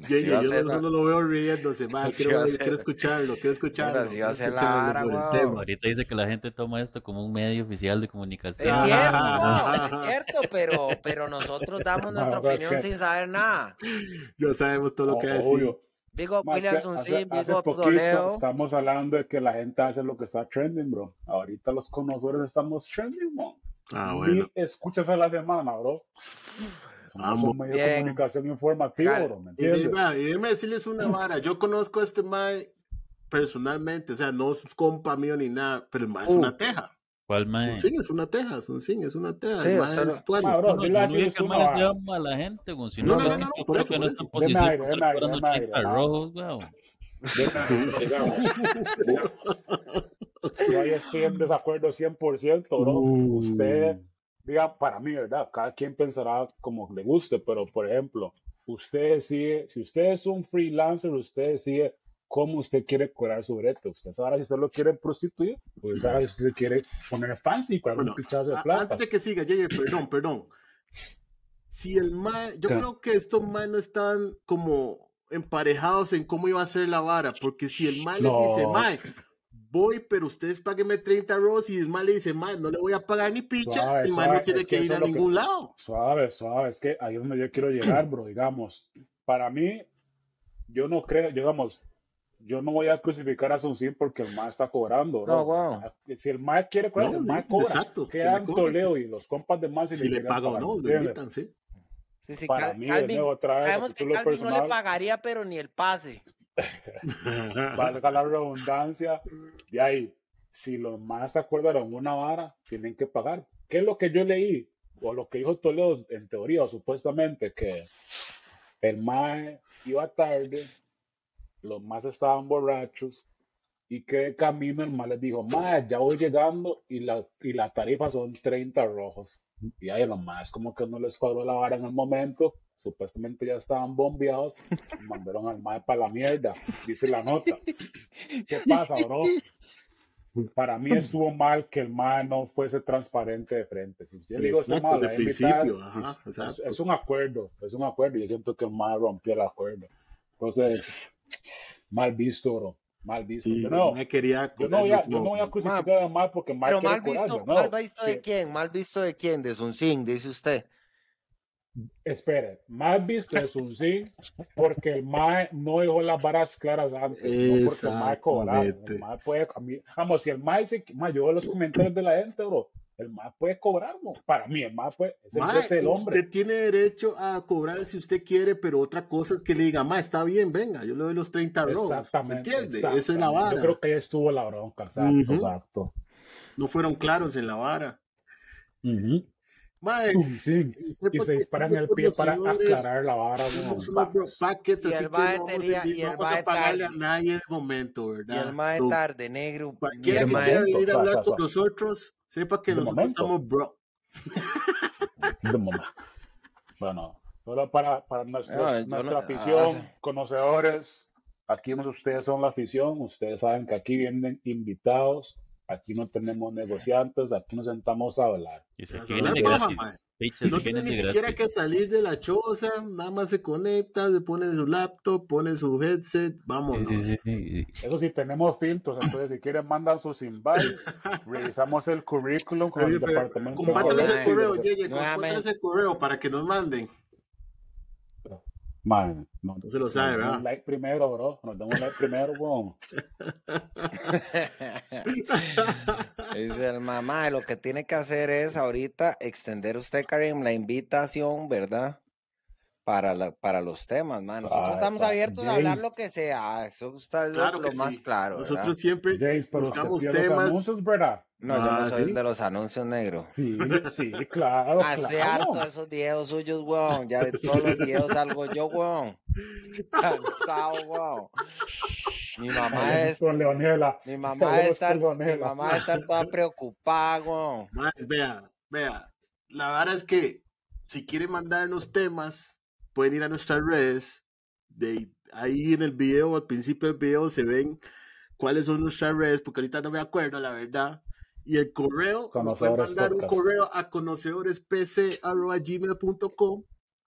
Yo, a yo ser no la- lo veo riéndose, ma, Así quiero, ser. quiero escucharlo, quiero escucharlo. así va a quiero ser la escucharlo vara, sobre el weón. tema. Ahorita dice que la gente toma esto como un medio oficial de Es comunicación. Ah, cierto, ah, es cierto, pero, pero nosotros damos nuestra es opinión que- sin saber nada. Ya sabemos todo lo que O- decir. obvio. Big up Más que Williamson, hace, sí, up poquito estamos hablando de que la gente hace lo que está trending, bro. Ahorita los conocedores estamos trending, bro. Ah, bueno. escuchas a la semana, bro. Somos Vamos. un medio de comunicación informativa, Legal. bro, ¿me Y, de- entiendes? y déjeme decirles una vara. Yo conozco a este mae personalmente, o sea, no es compa mío ni nada, pero el mae es Uh. una teja. ¿Cuál Un mae? sí es una teja, un sí es una teja. Sí, mae es tuani. Ma, bro, No, dile yo no es que mae vara. sea mala gente, güey. Si No, no, no, no, no, no, yo por creo eso, que no está en posición para estar cobrando deme aire, 80 ¿no? rojos, güey. yo ahí estoy en desacuerdo 100%, bro. Uh. Usted, diga, para mí, ¿verdad? Cada quien pensará como le guste, pero por ejemplo, usted decide, si usted es un freelancer, usted decide cómo usted quiere cobrar su brete. Usted sabe si usted lo quiere prostituir, pues sabe si usted quiere poner fancy con algún Bueno, pichazo de plata. antes de que siga, Jay, perdón, perdón. Si el mae, yo ¿Qué? creo que estos mae no están como emparejados en cómo iba a ser la vara, porque si el mae le No. dice, mae, voy, pero ustedes páguenme 30 Ross y el mal le dice, man, no le voy a pagar ni picha, Suave, el suave, no tiene es que que ir a que- ningún lado. Suave, suave, es que ahí es donde yo quiero llegar, bro, digamos. Para mí, yo no creo, digamos, yo no voy a crucificar a Sunsin porque el MAE está cobrando, bro. No, wow. Si el MAE quiere cobrar, No, el sí, cobra. exacto, que Quedan. Toledo y los compas de MAE si, Si le quieren paga o no, lo invitan, sí. Sí, sí, Para Cal- mí, de Calvin, nuevo, otra vez, Calvin no le pagaría, pero ni el pase. valga la redundancia, de ahí, si los más acordaron una vara, tienen que pagar. ¿Qué es lo que yo leí? O lo que dijo Toledo en teoría, o supuestamente, que el MAE iba tarde, los más estaban borrachos, y que de camino el MAE les dijo, MAE, ya voy llegando, y la, y la tarifa son 30 rojos. Y ahí los más como que no les cuadró la vara en el momento, supuestamente ya estaban bombeados, y mandaron al MAE para la mierda, dice la nota. ¿Qué pasa, bro? Para mí estuvo mal que el MAE no fuese transparente de frente. Si yo le digo, este Exacto, MAE de principio, ajá, es- es, un acuerdo, es un acuerdo. y Yo siento que el MAE rompió el acuerdo. Entonces, mal visto, bro. Mal visto. Sí, Yo no, me quería yo no voy a, yo no voy a crucificar al MAE porque el MAE Pero mal visto, no. mal visto de Sí. quién, mal visto de quién, de Sunsin, dice usted. Espere, mal visto es un sí, porque el MAE no dejó las varas claras antes, no porque el MAE. Exactamente. El MAE puede, mí- vamos, si el MAE se, MAE, yo veo los comentarios de la gente, bro, el MAE puede cobrar, bro. Para mí, el MAE puede, es el Mae, del hombre. usted tiene derecho a cobrar si usted quiere, pero otra cosa es que le diga, ma, está bien, venga, yo le doy los 30 rolls. ¿Me Exactamente. entiende? Esa es la exactamente. vara. Yo creo que ahí estuvo la bronca, exacto, exacto. No fueron claros en la vara. Ujú. Mae, Sí, y sepa y se disparan el pie para aclarar la vara. Somos unos bro packets, Y así el que no vamos, tenía- a, y el no vamos a pagarle a tarde. nadie en el momento, Y ¿verdad? el mae So, tarde, negro. y cualquiera que quiera venir a hablar con nosotros, sepa que De nosotros momento. estamos bro. De. Bueno, solo para, para nuestros- nuestra no- afición, ah, conocedores, aquí ustedes son la afición, ustedes saben que aquí vienen invitados, aquí no tenemos negociantes, aquí nos sentamos a hablar. Y vienen de gratis. Pichas No tiene ni siquiera que salir de la choza, nada más se conecta, se pone su laptop, pone su headset, vámonos. sí, sí, sí, sí. Eso sí, tenemos filtros, entonces si quieren mandan sus invites, revisamos el currículum con el departamento. de Compártales el correo. Yeye, compártales el correo para que nos manden. Man, no, No se lo sabe, nos den ¿verdad? un like primero, bro. Nos den un like primero, bro. Dice el mamá, lo que tiene que hacer es ahorita extender usted, Karim, la invitación, ¿verdad? Para, la, para los temas, man. Nosotros Ah, estamos exacto. abiertos a hablar lo que sea. Eso está lo, Claro lo más sí. claro. ¿verdad? Nosotros siempre James, buscamos los temas. anuncios, ¿verdad? No, yo no Ah, soy el ¿sí? de los anuncios negros. Sí, sí, claro, Ah, estoy claro. harto de esos videos suyos, weón. Ya de todos los videos salgo yo, weón. Cansado, weón. Mi mamá es. Con Leonela. Mi mamá con mi mamá estar toda preocupada, weón. Más, vea, vea. La verdad es que si quieren mandarnos temas, pueden ir a nuestras redes. De ahí en el video, al principio del video, se ven cuáles son nuestras redes, porque ahorita no me acuerdo, la verdad. Y el correo, nos pueden mandar un correo a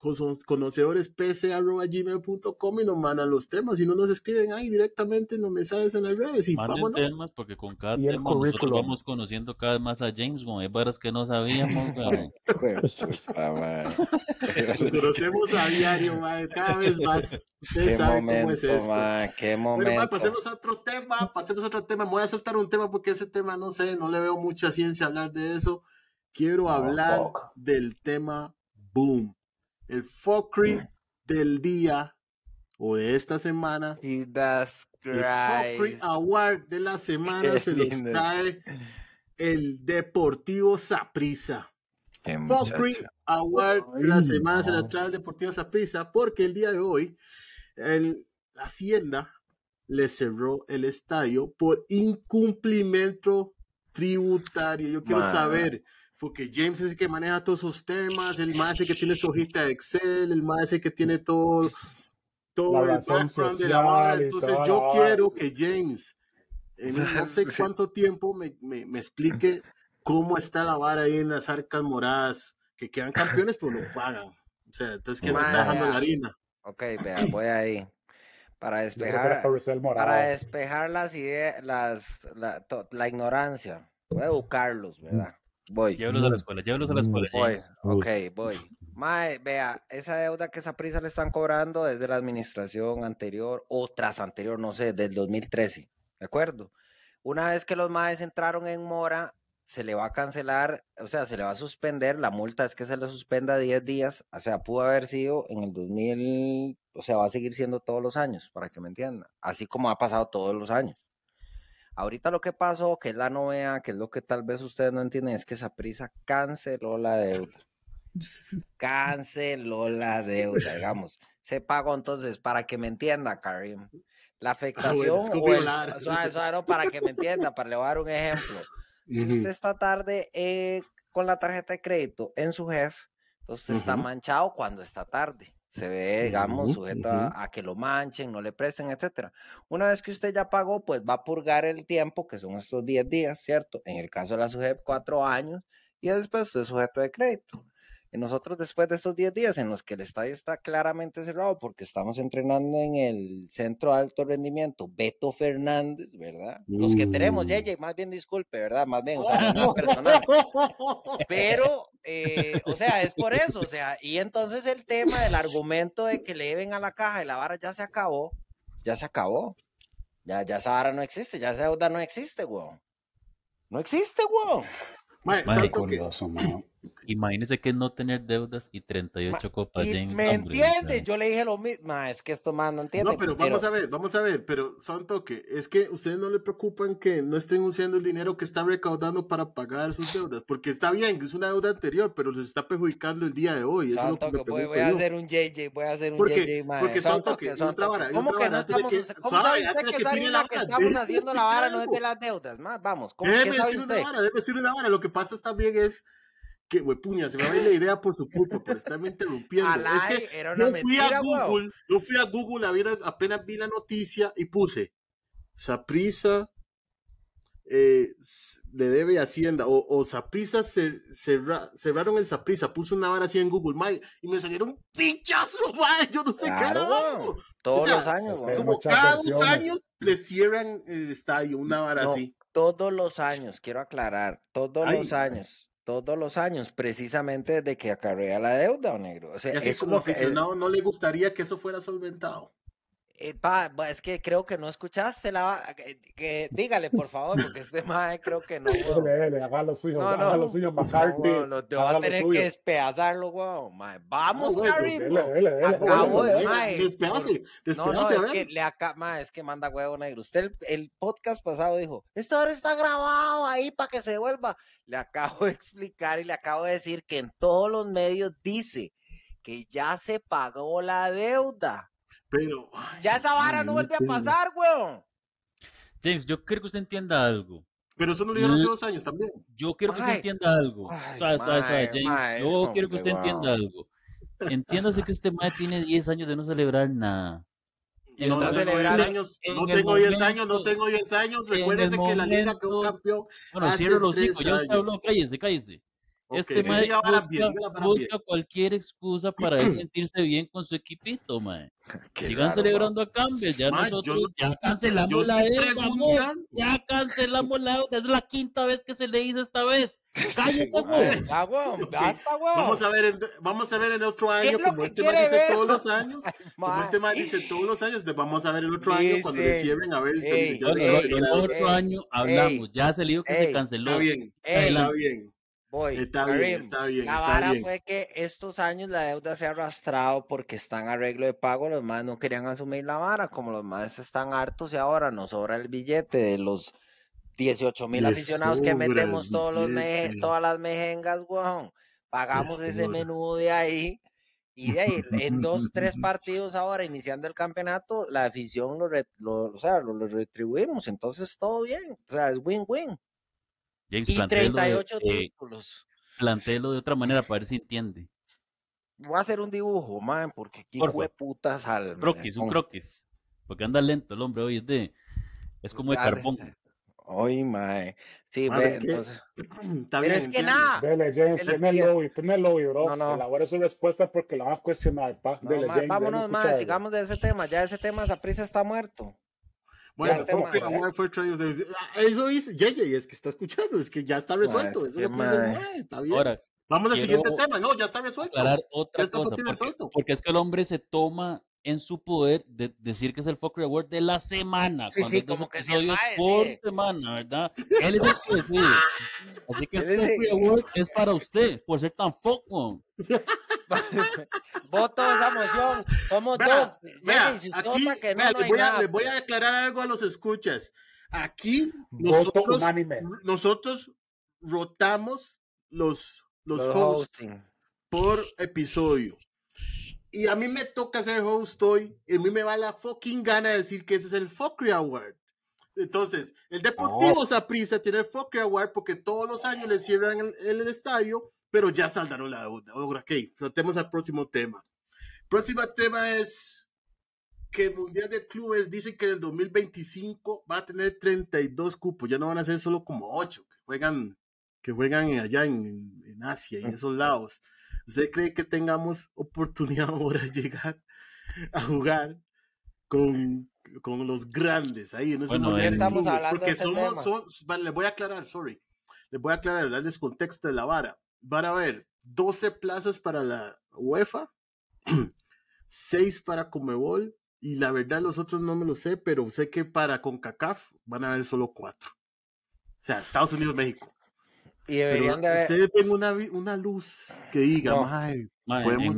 conocedoresPC.gmail.com conocedoresPC.gmail.com y nos mandan los temas y no nos escriben ahí directamente en los mensajes en las redes y Manden vámonos. temas porque con cada Y el tema nosotros currículum. vamos conociendo cada vez más a James, güey. Hay varas que no sabíamos. Lo conocemos a diario, mae, cada vez más. Ustedes Qué saben cómo es momento, esto. man, qué Bueno, momento. pasemos a otro tema, pasemos a otro tema. Me voy a saltar un tema porque ese tema, no sé, no le veo mucha ciencia hablar de eso. Quiero No, hablar del tema Boom. El Fockery del día o de esta semana. Jesus El Christ. Award de la semana Qué se los lindo. trae el Deportivo Fockery muchacho. Award de la semana se la trae el Deportivo Saprissa porque el día de hoy el, la Hacienda le cerró el estadio por incumplimiento tributario. Yo quiero Man. saber, porque James es el que maneja todos esos temas, el más que tiene su hojita de Excel, el más que tiene todo, todo el background de la y Entonces yo quiero que James en no sé cuánto tiempo me, me, me explique cómo está la vara ahí en las arcas moradas, que quedan campeones pero no pagan. O sea, entonces, ¿quién se está dejando la harina? Ok, vea, voy ahí. para despejar, para despejar las ideas, las, la, to- la ignorancia. Voy a educarlos, ¿verdad? Voy. Llévelos a la escuela, llévelos a la escuela, Voy, James. ok, voy. Mae, vea, esa deuda que esa prisa le están cobrando es de la administración anterior o tras anterior, no sé, del 2013, ¿de acuerdo? Una vez que los maes entraron en mora, se le va a cancelar, o sea, se le va a suspender, la multa es que se le suspenda 10 días, o sea, pudo haber sido en el 2000, o sea, va a seguir siendo todos los años, para que me entiendan, así como ha pasado todos los años. Ahorita lo que pasó, que es la novedad, que es lo que tal vez ustedes no entienden, es que esa prisa canceló la deuda. Canceló la deuda, digamos. Se pagó entonces, para que me entienda, Karim. La afectación, es o como el- hablar. suave, suave, no, para que me entienda, para le voy a dar un ejemplo. Si usted está tarde eh, con la tarjeta de crédito en su jefe, entonces está manchado cuando está tarde. Se ve, digamos, sujeto a, que lo manchen, no le presten, etcétera. Una vez que usted ya pagó, pues va a purgar el tiempo, que son estos 10 días, ¿cierto? En el caso de la SUJEP, 4 años, y después usted es sujeto de crédito. Nosotros después de estos 10 días en los que el estadio está claramente cerrado porque estamos entrenando en el Centro de Alto Rendimiento Beto Fernández, ¿verdad? Los que tenemos, Uh. JJ, más bien disculpe, ¿verdad? Más bien, o sea, no es personal. Pero, eh, o sea, es por eso, o sea, y entonces el tema del argumento de que le deben a la caja y la vara ya se acabó, ya se acabó. Ya, ya esa vara no existe, ya esa deuda no existe, weón. No existe, weón. Santo que- Curioso, mano. Imagínese que no tener deudas y 38 copas, Y James. ¿Me sea, Yo le dije lo mismo. Ma, es que esto más no entiende. No, pero vamos a ver, vamos a ver, pero son toque. Es que ustedes no le preocupan que no estén usando el dinero que está recaudando para pagar sus deudas, porque está bien, que es una deuda anterior, pero les está perjudicando el día de hoy. Eso es lo que Santo, me que voy, a hacer un JJ, voy a hacer un Porque- JJ, ma. porque son toque, que son otra toque. vara, ¿Cómo que no estamos? que- ¿Cómo suave, sabe usted antes de que que la que haciendo la vara no es de las deudas? Ma, vamos, ¿cómo, Déjeme ¿qué sabe decir una usted? vara, déjeme decir una vara. Lo que pasa es también es que, puña, se me va a ir la idea por su culpa, por estarme interrumpiendo. es Alay, que era una yo fui a mentira, weón. Google, yo fui a Google, a ver- apenas vi la noticia y puse Saprisa eh, le debe Hacienda o, o Saprisa cer- cerra- cerraron el Saprisa, puse una vara así en Google, y me salieron un pinchazo, mae, yo no sé qué Claro, era. weón. Todos O sea, los años, es weón. Como cada dos años le cierran el estadio, una vara No, así. todos los años, quiero aclarar, todos Ay, los años, todos los años, precisamente desde que acarrea la deuda, o negro. O sea, Y así es como eh, aficionado no le gustaría que eso fuera solventado. Eh, pa, es que creo que no escuchaste la va- que, que- dígale por favor, porque este mae creo que no. weón. Dele, dele, haga lo suyo, No, haga no. lo suyo, No, McCarthy. weón, lo- te va a tener suyo. que despedazarlo, weón. mae. Vamos, Karim. Dele, dele, dele. Acabo de- mae, Despedace, No, despedace, no, a es que le acá, es que manda huevo negro. Usted el, el podcast pasado dijo, esto ahora está grabado ahí para que se vuelva. Le acabo de explicar y le acabo de decir que en todos los medios dice que ya se pagó la deuda. Pero. ay, Ya esa vara ay, no vuelve a pasar, weón. James, yo quiero que usted entienda algo. Pero eso no lo dijeron hace dos años también. Yo quiero que usted entienda algo. Ay, suave, suave, mae, James. mae, Yo quiero que usted entienda algo. Entiéndase que este mae tiene 10 años de no celebrar nada. Y No, tengo 10 celebrando años, no tengo 10 años, no momento- tengo 10 años. en el Recuérdese que la liga quedó momento- campeón. Bueno, cierro los tres hijos. Ya usted habló, cállese, cállese. Ok, Este mae busca, bien, busca cualquier excusa para sentirse bien con su equipito, mae. Sigan raro, celebrando a cambio. Ya Mae, yo nosotros no- ya yo cancelamos la deuda, amor. Ya cancelamos la deuda. Es la quinta vez que se le hizo esta vez. Cállese, weón. güey. Ya, weón, Ok, basta, weón. Vamos a ver, en, vamos a ver en otro ¿Qué año, es lo como este man quiere dice todos los años, como Mae. este man dice todos los años, te vamos a ver el otro año cuando le cierren a ver si ey, se ey, el otro año hablamos. Ya se le dijo que se canceló. Está bien, está bien. Voy. Está bien, está bien, La vara bien. fue que estos años la deuda se ha arrastrado porque están arreglo de pago, los más no querían asumir la vara, como los más están hartos y ahora nos sobra el billete de los 18 mil aficionados que metemos todos los meje- todas las mejengas, weón. Pagamos Les ese sobra. menú de ahí. Y de ahí, en dos, tres partidos ahora, iniciando el campeonato, la afición lo, re- lo- o sea, lo, lo retribuimos. Entonces, todo bien. O sea, es win-win. James, Y plantéelo de, 38 eh, títulos. plantéelo de otra manera para ver si entiende. Voy a hacer un dibujo, man, porque aquí fue puta sal. man, Croquis, un croquis. Porque anda lento el hombre hoy. Es de. Es como de carbón. Oye, mae. Sí, ve, es que- entonces. Está Pero es que nada. Dele, James, que- lobby, bro. No, no. Elabore su respuesta porque la van a cuestionar, pa. No, Dele, James, vámonos, escucharlo. sigamos de ese tema. Ya ese tema, esa prisa está muerto. Bueno, fue. Ah, Eso dice JJ, es que está escuchando, es que ya está resuelto. es Eso es lo que dice, está bien. Ahora, Vamos al siguiente tema. No, ya está resuelto. aclarar Ya otra está cosa, porque, resuelto. porque es que el hombre se toma en su poder de decir que es el Fuckery Award de la semana, Sí, cuando sí, como que mae, por sí. semana, ¿verdad? Él es el que decide. Así que el Fuckery Award es para usted, por ser tan fuckman. Voto esa moción. Somos dos. usted aquí, que no, vea, no les, hay voy a, nada, les voy a aclarar algo a los escuchas. Aquí Voto nosotros, nosotros rotamos los, los, Los hosts hosting. por episodio. Y a mí me toca ser host hoy, y a mí me va la fucking gana de decir que ese es el Fuckery Award. Entonces, el Deportivo Saprissa tiene el Fuckery Award porque todos los años le cierran el, el estadio, pero ya saldaron la deuda. Ahora, ok, tratemos al próximo tema. Próximo tema es que el Mundial de Clubes dice que en el 2025 va a tener 32 cupos, ya no van a ser solo como 8 que juegan, que juegan allá en, en Asia en esos lados. ¿Usted cree que tengamos oportunidad ahora de llegar a jugar con, con los grandes ahí en ese Bueno, de estamos Clubes? hablando Porque de ese somos, tema. son, vale, les voy a aclarar, sorry, les voy a aclarar, darles contexto de la vara. Van a haber 12 plazas para la UEFA, 6 para Comebol, y la verdad los otros no me lo sé, pero sé que para CONCACAF van a haber solo 4. O sea, Estados Unidos, México. Y Pero deberían de haber. ustedes ven una, una luz que diga, No. "Mae, Mae, Podemos en,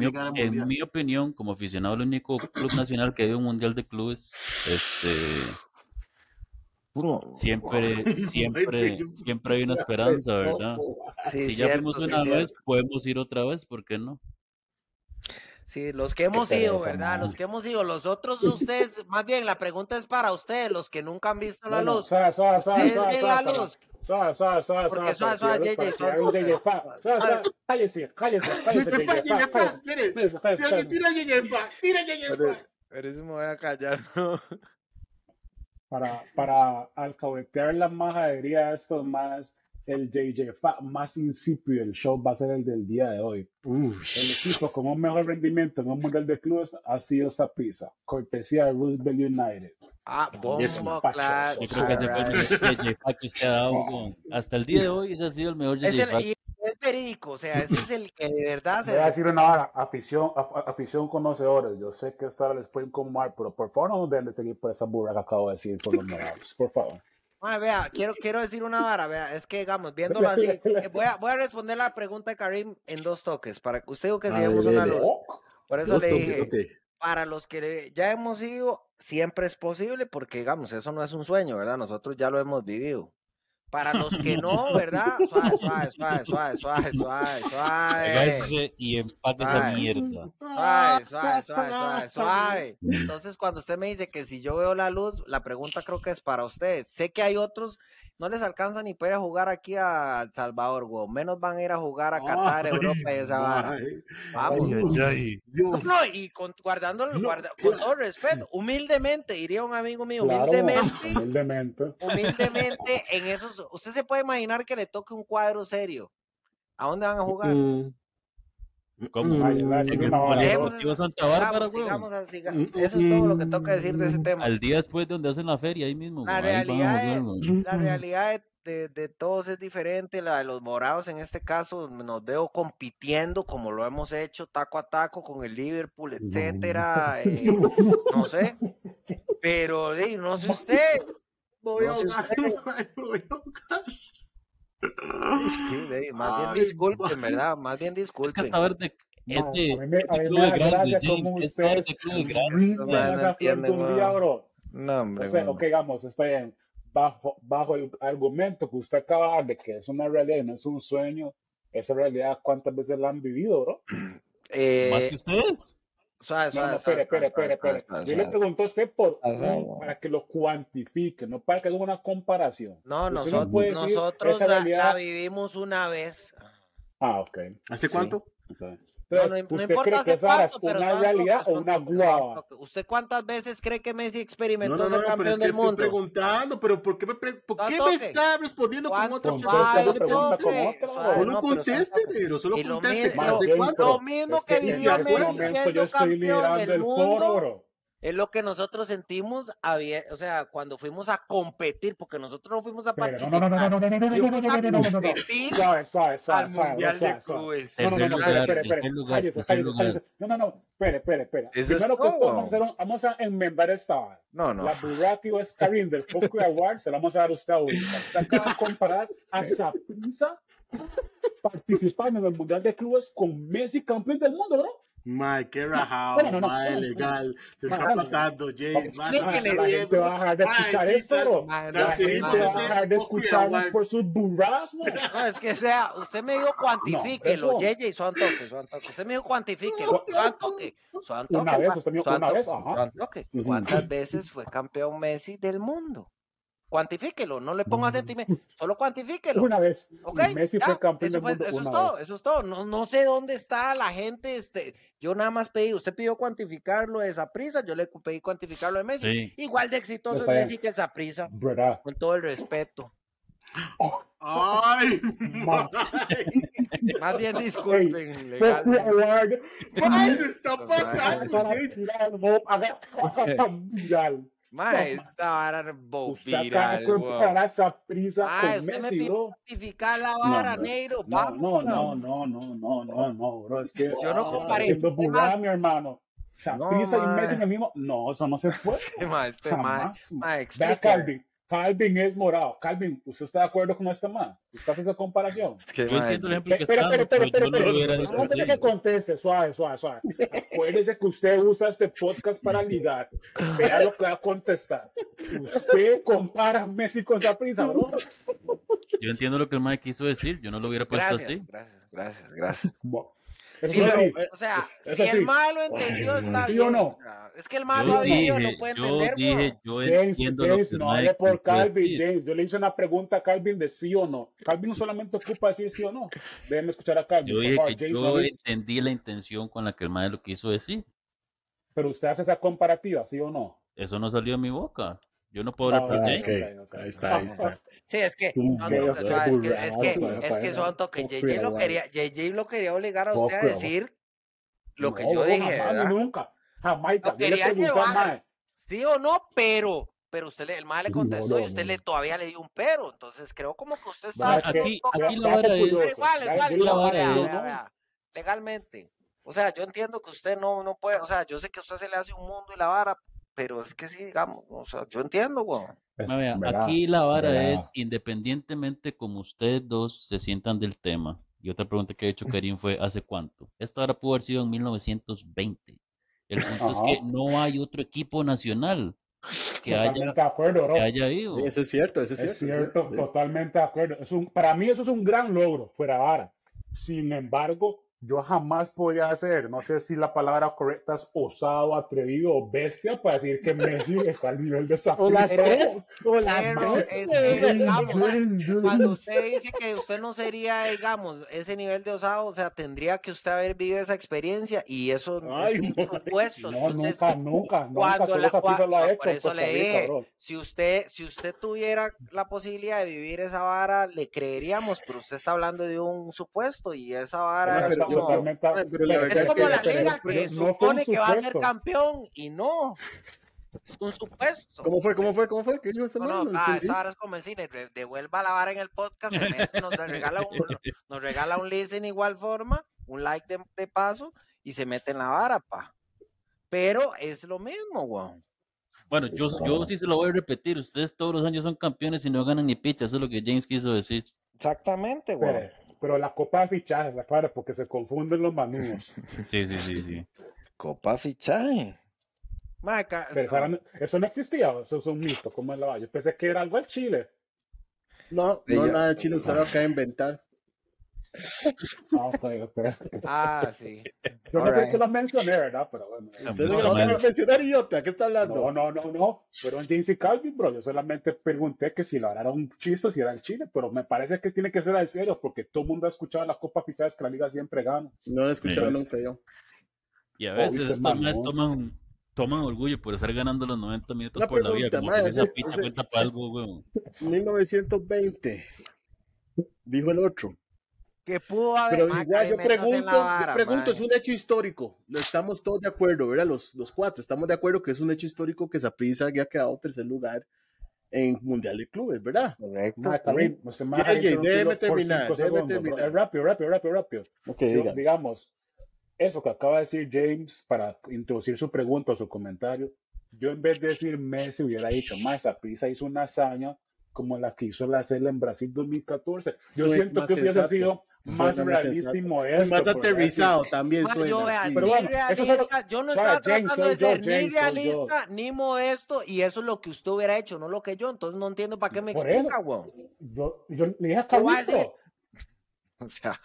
mi, en opinión, como aficionado al único club nacional que a un mundial de clubes, este, siempre, siempre, siempre hay una esperanza, ¿verdad? Sí, Si ya cierto, fuimos sí, una cierto. vez, podemos ir otra vez, ¿por qué no? Sí, los que hemos ido, ¿verdad? man. Los que hemos ido, los otros ustedes, más bien la pregunta es para ustedes, los que nunca han visto la luz. la luz. Suave, suave, suave, suave, suave, suave, JJ, suave, hable JJ, suave, pa. Suave, suave, Cállese, cállese, cállese, JJ, cállese. Cállese, tira, tira, Yeyefa, tira, Yeyefa. Pero eso me voy a callar, ¿no? Para, para alcahuetear la majadería de estos más, el JJ fa más insípido del show va a ser el del día de hoy. Ush. El equipo con un mejor rendimiento en un mundial de clubes ha sido Saprissa, cortesía de Roosevelt United. Ah, bombo, claro. Yo creo que ese fue el mejor JJ Fact que usted ha dado. weón. Hasta el día de hoy, ese ha sido el mejor Es, JJ el, Fact. y es verídico, o sea, ese es el que de verdad se Voy a decir una hora, afición, af- afición conocedores. Yo sé que esta hora les puede incomodar, pero por favor no nos deben de seguir por esa burra que acabo de decir por los morados. Por favor. Mae, vea, quiero, quiero decir una vara, vea, es que digamos, viéndolo así, eh, voy a, voy a responder la pregunta de Karim en dos toques, para que usted dijo que A si ver, vemos una luz. Por eso Dos le toques, dije, ok. Para los que ya hemos ido, siempre es posible, porque digamos, eso no es un sueño, ¿verdad? Nosotros ya lo hemos vivido. Para los que no, ¿verdad? Suave, suave, suave, suave, suave, suave, y empaque esa mierda. Suave, suave, suave, suave, suave. Entonces, cuando usted me dice que si yo veo la luz, la pregunta creo que es para ustedes. Sé que hay otros, no les alcanza ni para ir a jugar aquí a El Salvador, güey. Menos van a ir a jugar a Qatar, Ay, Europa y esa vara. Vamos. Ay. No, y con, guardando, No, guarda- con todo respeto, humildemente, diría un amigo mío, Claro, humildemente, humildemente. humildemente, en esos, usted se puede imaginar que le toque un cuadro serio. ¿A dónde van a jugar? Mm. ¿Cómo? Ay, ay, sí, En el una hora. Dejemos Polideportivo eso, Santa Bárbara, sigamos, weón. sigamos, a- siga- Eso es todo lo que toca decir de ese tema. Al día después de donde hacen la feria, ahí mismo. La realidad jugar, es- weón. La realidad de, de- de todos es diferente. La de los morados, en este caso, nos veo compitiendo como lo hemos hecho taco a taco con el Liverpool, etcétera. eh, no sé. Pero di, no sé usted. Voy a sé usted. mae, voy a ahogar. Sí, más bien disculpen. ¿verdad? Más bien Es que disculpen. hasta de. Es No, de, a mí me, es a mí me gracia como ustedes No, hombre. O sea, ok, digamos, está bien. Bajo, bajo el argumento que usted acaba de dar de que es una realidad y no es un sueño, esa realidad, ¿cuántas veces la han vivido, bro? Eh, Más que ustedes. Suave, No, suave, no, suave, espere, espere, suave, espere, suave, espere. suave, Yo le pregunto a usted por un- para que lo cuantifique, no para que haga una comparación. No, Usted no nosotros, decir nosotros la, realidad- la vivimos una vez. Ah, ok. ¿Hace Sí. cuánto? Entonces, no, no, ¿usted no cree que esa es una realidad o una guava? ¿Usted cuántas veces cree que Messi experimentó no, no, no, campeón es que del estoy preguntando, pero ¿por qué me, pre ¿por qué me está respondiendo con otra pregunta? Solo conteste, negro, solo conteste. Lo mismo que vivió este Messi siendo campeón del mundo. Es lo que nosotros sentimos, había- o sea, cuando fuimos a competir, porque nosotros no fuimos a Espere, no, participar. no, no, no, no, no, no, no, no, no, no, no, no, no, no, no. Suave, suave, suave, Mundial de. Clubes. No, no, no, no, espere, espere, cállese. No, no, no, espere, espere, espere. Eso es Primero que todo, todo. vamos a, hacer un- vamos a enmendar esta vara. No, no. La Buraki Oscarín del Poco Award se la vamos a dar a usted ahorita. Usted acaba de comparar a Saprissa participando en el Mundial de Clubes con Messi campeón del mundo, bro. Mae, qué rajado, No, no, no, mae, no, no. legal. Te está Mae, pasando, James. Mae, ¿Quién te la va a dejar de escuchar esto, bro. Mae, La no, gente va a dejar de escucharnos por sus burras, ¿no? No, es que sea, usted me dijo cuantifíquelo, JJ, son toques, son toques. Usted me dijo cuantifíquelo, son toques, son toques. Una vez, usted me dijo una vez, ajá. ¿Cuántas veces fue campeón Messi del mundo? Cuantifíquelo, no le ponga sentimiento, solo cuantifíquelo. Una vez. Messi ya, fue campeón eso del fue- mundo eso es todo, vez. eso es todo. No, no sé dónde está la gente, este, yo nada más pedí, usted pidió cuantificarlo de esa prisa, yo le pedí cuantificarlo de Messi. Sí. Igual de exitoso es. Messi que esa prisa, ¿Verdad? con todo el respeto. Ay, Ma- Más bien disculpen, legal. Poco Award. mae, ¿qué está Mae, pasando, Mas no, esta hora bobeira. Usted está essa prisa ah, con Messi, bro. la vara, não não não não não não não não não não não não que não não burlar, Messi se pode. Tem mais, tem mais. Ve a Calvin. Es morado. Calvin, ¿usted está de acuerdo con este man? ¿Usted hace esa comparación? Es que, Yo entiendo el ejemplo que Espera, está espera, espera, no espera, tener así. que conteste, suave, suave, suave. Acuérdese que usted usa este podcast para ligar. Vea lo que va a contestar. Usted compara a Messi con Saprissa, bro. Yo entiendo lo que el Mike quiso decir, yo no lo hubiera puesto Gracias, así. gracias, gracias, gracias. Bueno, Sí, pero, eh, o sea, Es si el malo entendió, está ¿Sí bien. o no? Es que el malo no puede yo entender, dije, yo James, entiendo James, lo que no hable por Calvin, decir. James. Yo le hice una pregunta a Calvin de sí o no. Calvin solamente ocupa decir sí o no. Déjenme escuchar a Calvin. Yo por dije favor, que James, yo a mí. entendí la intención con la que el Mike lo quiso decir. Pero usted hace esa comparativa, sí o no. Eso no salió de mi boca. Yo no puedo Ah, hablar por ok. Ahí está, ahí está. Sí, es que, Tú, son qué toques, o sea, es que, es que, es que son toques. JJ lo igual. quería, JJ lo quería obligar a usted a decir lo que No, yo dije, jamás, ¿verdad? nunca. Jamaica. Lo quería llevar. Mae. Sí o no, pero, pero usted le, el mae le No, contestó no, y usted no. le todavía le dio un pero. Entonces creo como que usted está Aquí, aquí la vara es, igual, igual, no, a vea, vea, ¿no? vea, legalmente. O sea, yo entiendo que usted no, no puede, o sea, yo sé que a usted se le hace un mundo y la vara, pero es que sí, digamos, o sea, yo entiendo, weón. Es- Ma, vea, verá, aquí la vara verá. es, independientemente como ustedes dos se sientan del tema, y otra pregunta que ha hecho Karim fue, ¿hace cuánto? Esta hora pudo haber sido en 1920. El punto es que no hay otro equipo nacional que haya, Totalmente de acuerdo, bro. que haya ido. Eso es cierto, eso es Es cierto. cierto, sí. totalmente de acuerdo. Es un, para mí eso es un gran logro, fuera vara. Sin embargo, yo jamás podría hacer, no sé si la palabra correcta es osado, atrevido o bestia para decir que Messi está al nivel de esa O las tres, o las tres. cuando usted dice que usted no sería, digamos, ese nivel de osado, o sea, tendría que usted haber vivido esa experiencia y eso Ay, es supuesto. No, Entonces, nunca, nunca, nunca. cuando Solo la, Saprissa cua- lo ha no, hecho por eso Costa le dije, si usted, si usted tuviera la posibilidad de vivir esa vara, le creeríamos, pero usted está hablando de un supuesto y esa vara Ah, es pero como, pero la es es como la liga que no supone que va a ser campeón y no, es un supuesto. ¿Cómo fue? ¿Cómo fue? ¿Cómo fue? ¿Qué ese No, no, ah, esa vara es como el cine, devuelva la vara en el podcast, se mete, nos regala un, nos regala un listen igual forma, un like de, de paso y se mete en la vara, pa. Pero es lo mismo, weón. Bueno, yo, yo sí se lo voy a repetir, ustedes todos los años son campeones y no ganan ni picha, eso es lo que James quiso decir. Exactamente, Pero, pero la copa de fichajes, la claro, porque se confunden los manudos. Sí, sí, sí, sí. Copa fichaje. Maca, Pero eso, no existía, eso es un mito, como es la Yo pensé que era algo del Chile. No, no, nada de chino, usted lo acaba de inventar. Ah. Ah, sí. Yo no All creo right. que lo mencioné, ¿verdad? Pero bueno. Usted No, no, lo a mencionar, idiota. ¿Qué está hablando? No, no, no, no. Fueron James y Calvin, bro. Yo solamente pregunté que si lo era un chiste o si era el Chile, pero me parece que tiene que ser al serio, porque todo el mundo ha escuchado las copas fichadas que la liga siempre gana. No lo he escuchado Sí. nunca yo. Y a Oh, veces estos más ¿no? toman, toman orgullo por estar ganando los 90 minutos por la vida. Como man, que esa ficha cuenta para algo, weón. 1920. Dijo el otro. Que pudo haber. Pero igual yo pregunto, vara, yo pregunto, es un hecho histórico. Estamos todos de acuerdo, ¿verdad? Los, los cuatro estamos de acuerdo que es un hecho histórico que Saprissa ya ha quedado tercer lugar en Mundial de Clubes, ¿verdad? Correcto. Déjeme terminar, déjeme terminar. Rápido, rápido, rápido, rápido. Ok, Yo, diga. digamos, eso que acaba de decir James para introducir su pregunta o su comentario, yo en vez de decir Messi hubiera dicho, más Pisa hizo una hazaña como la que hizo la Cela en Brasil 2014. Yo siento que hubiese sensato. sido más Suena realista y modesto. Y más por aterrizado también Ma, yo, suena. vea, sí. ni Pero bueno, eso es algo- realista, yo no estaba tratando de yo, ser ni realista ni modesto y eso es lo que usted hubiera hecho, no lo que yo, entonces no entiendo para qué me Por explica, weón. Yo, yo le dije O sea,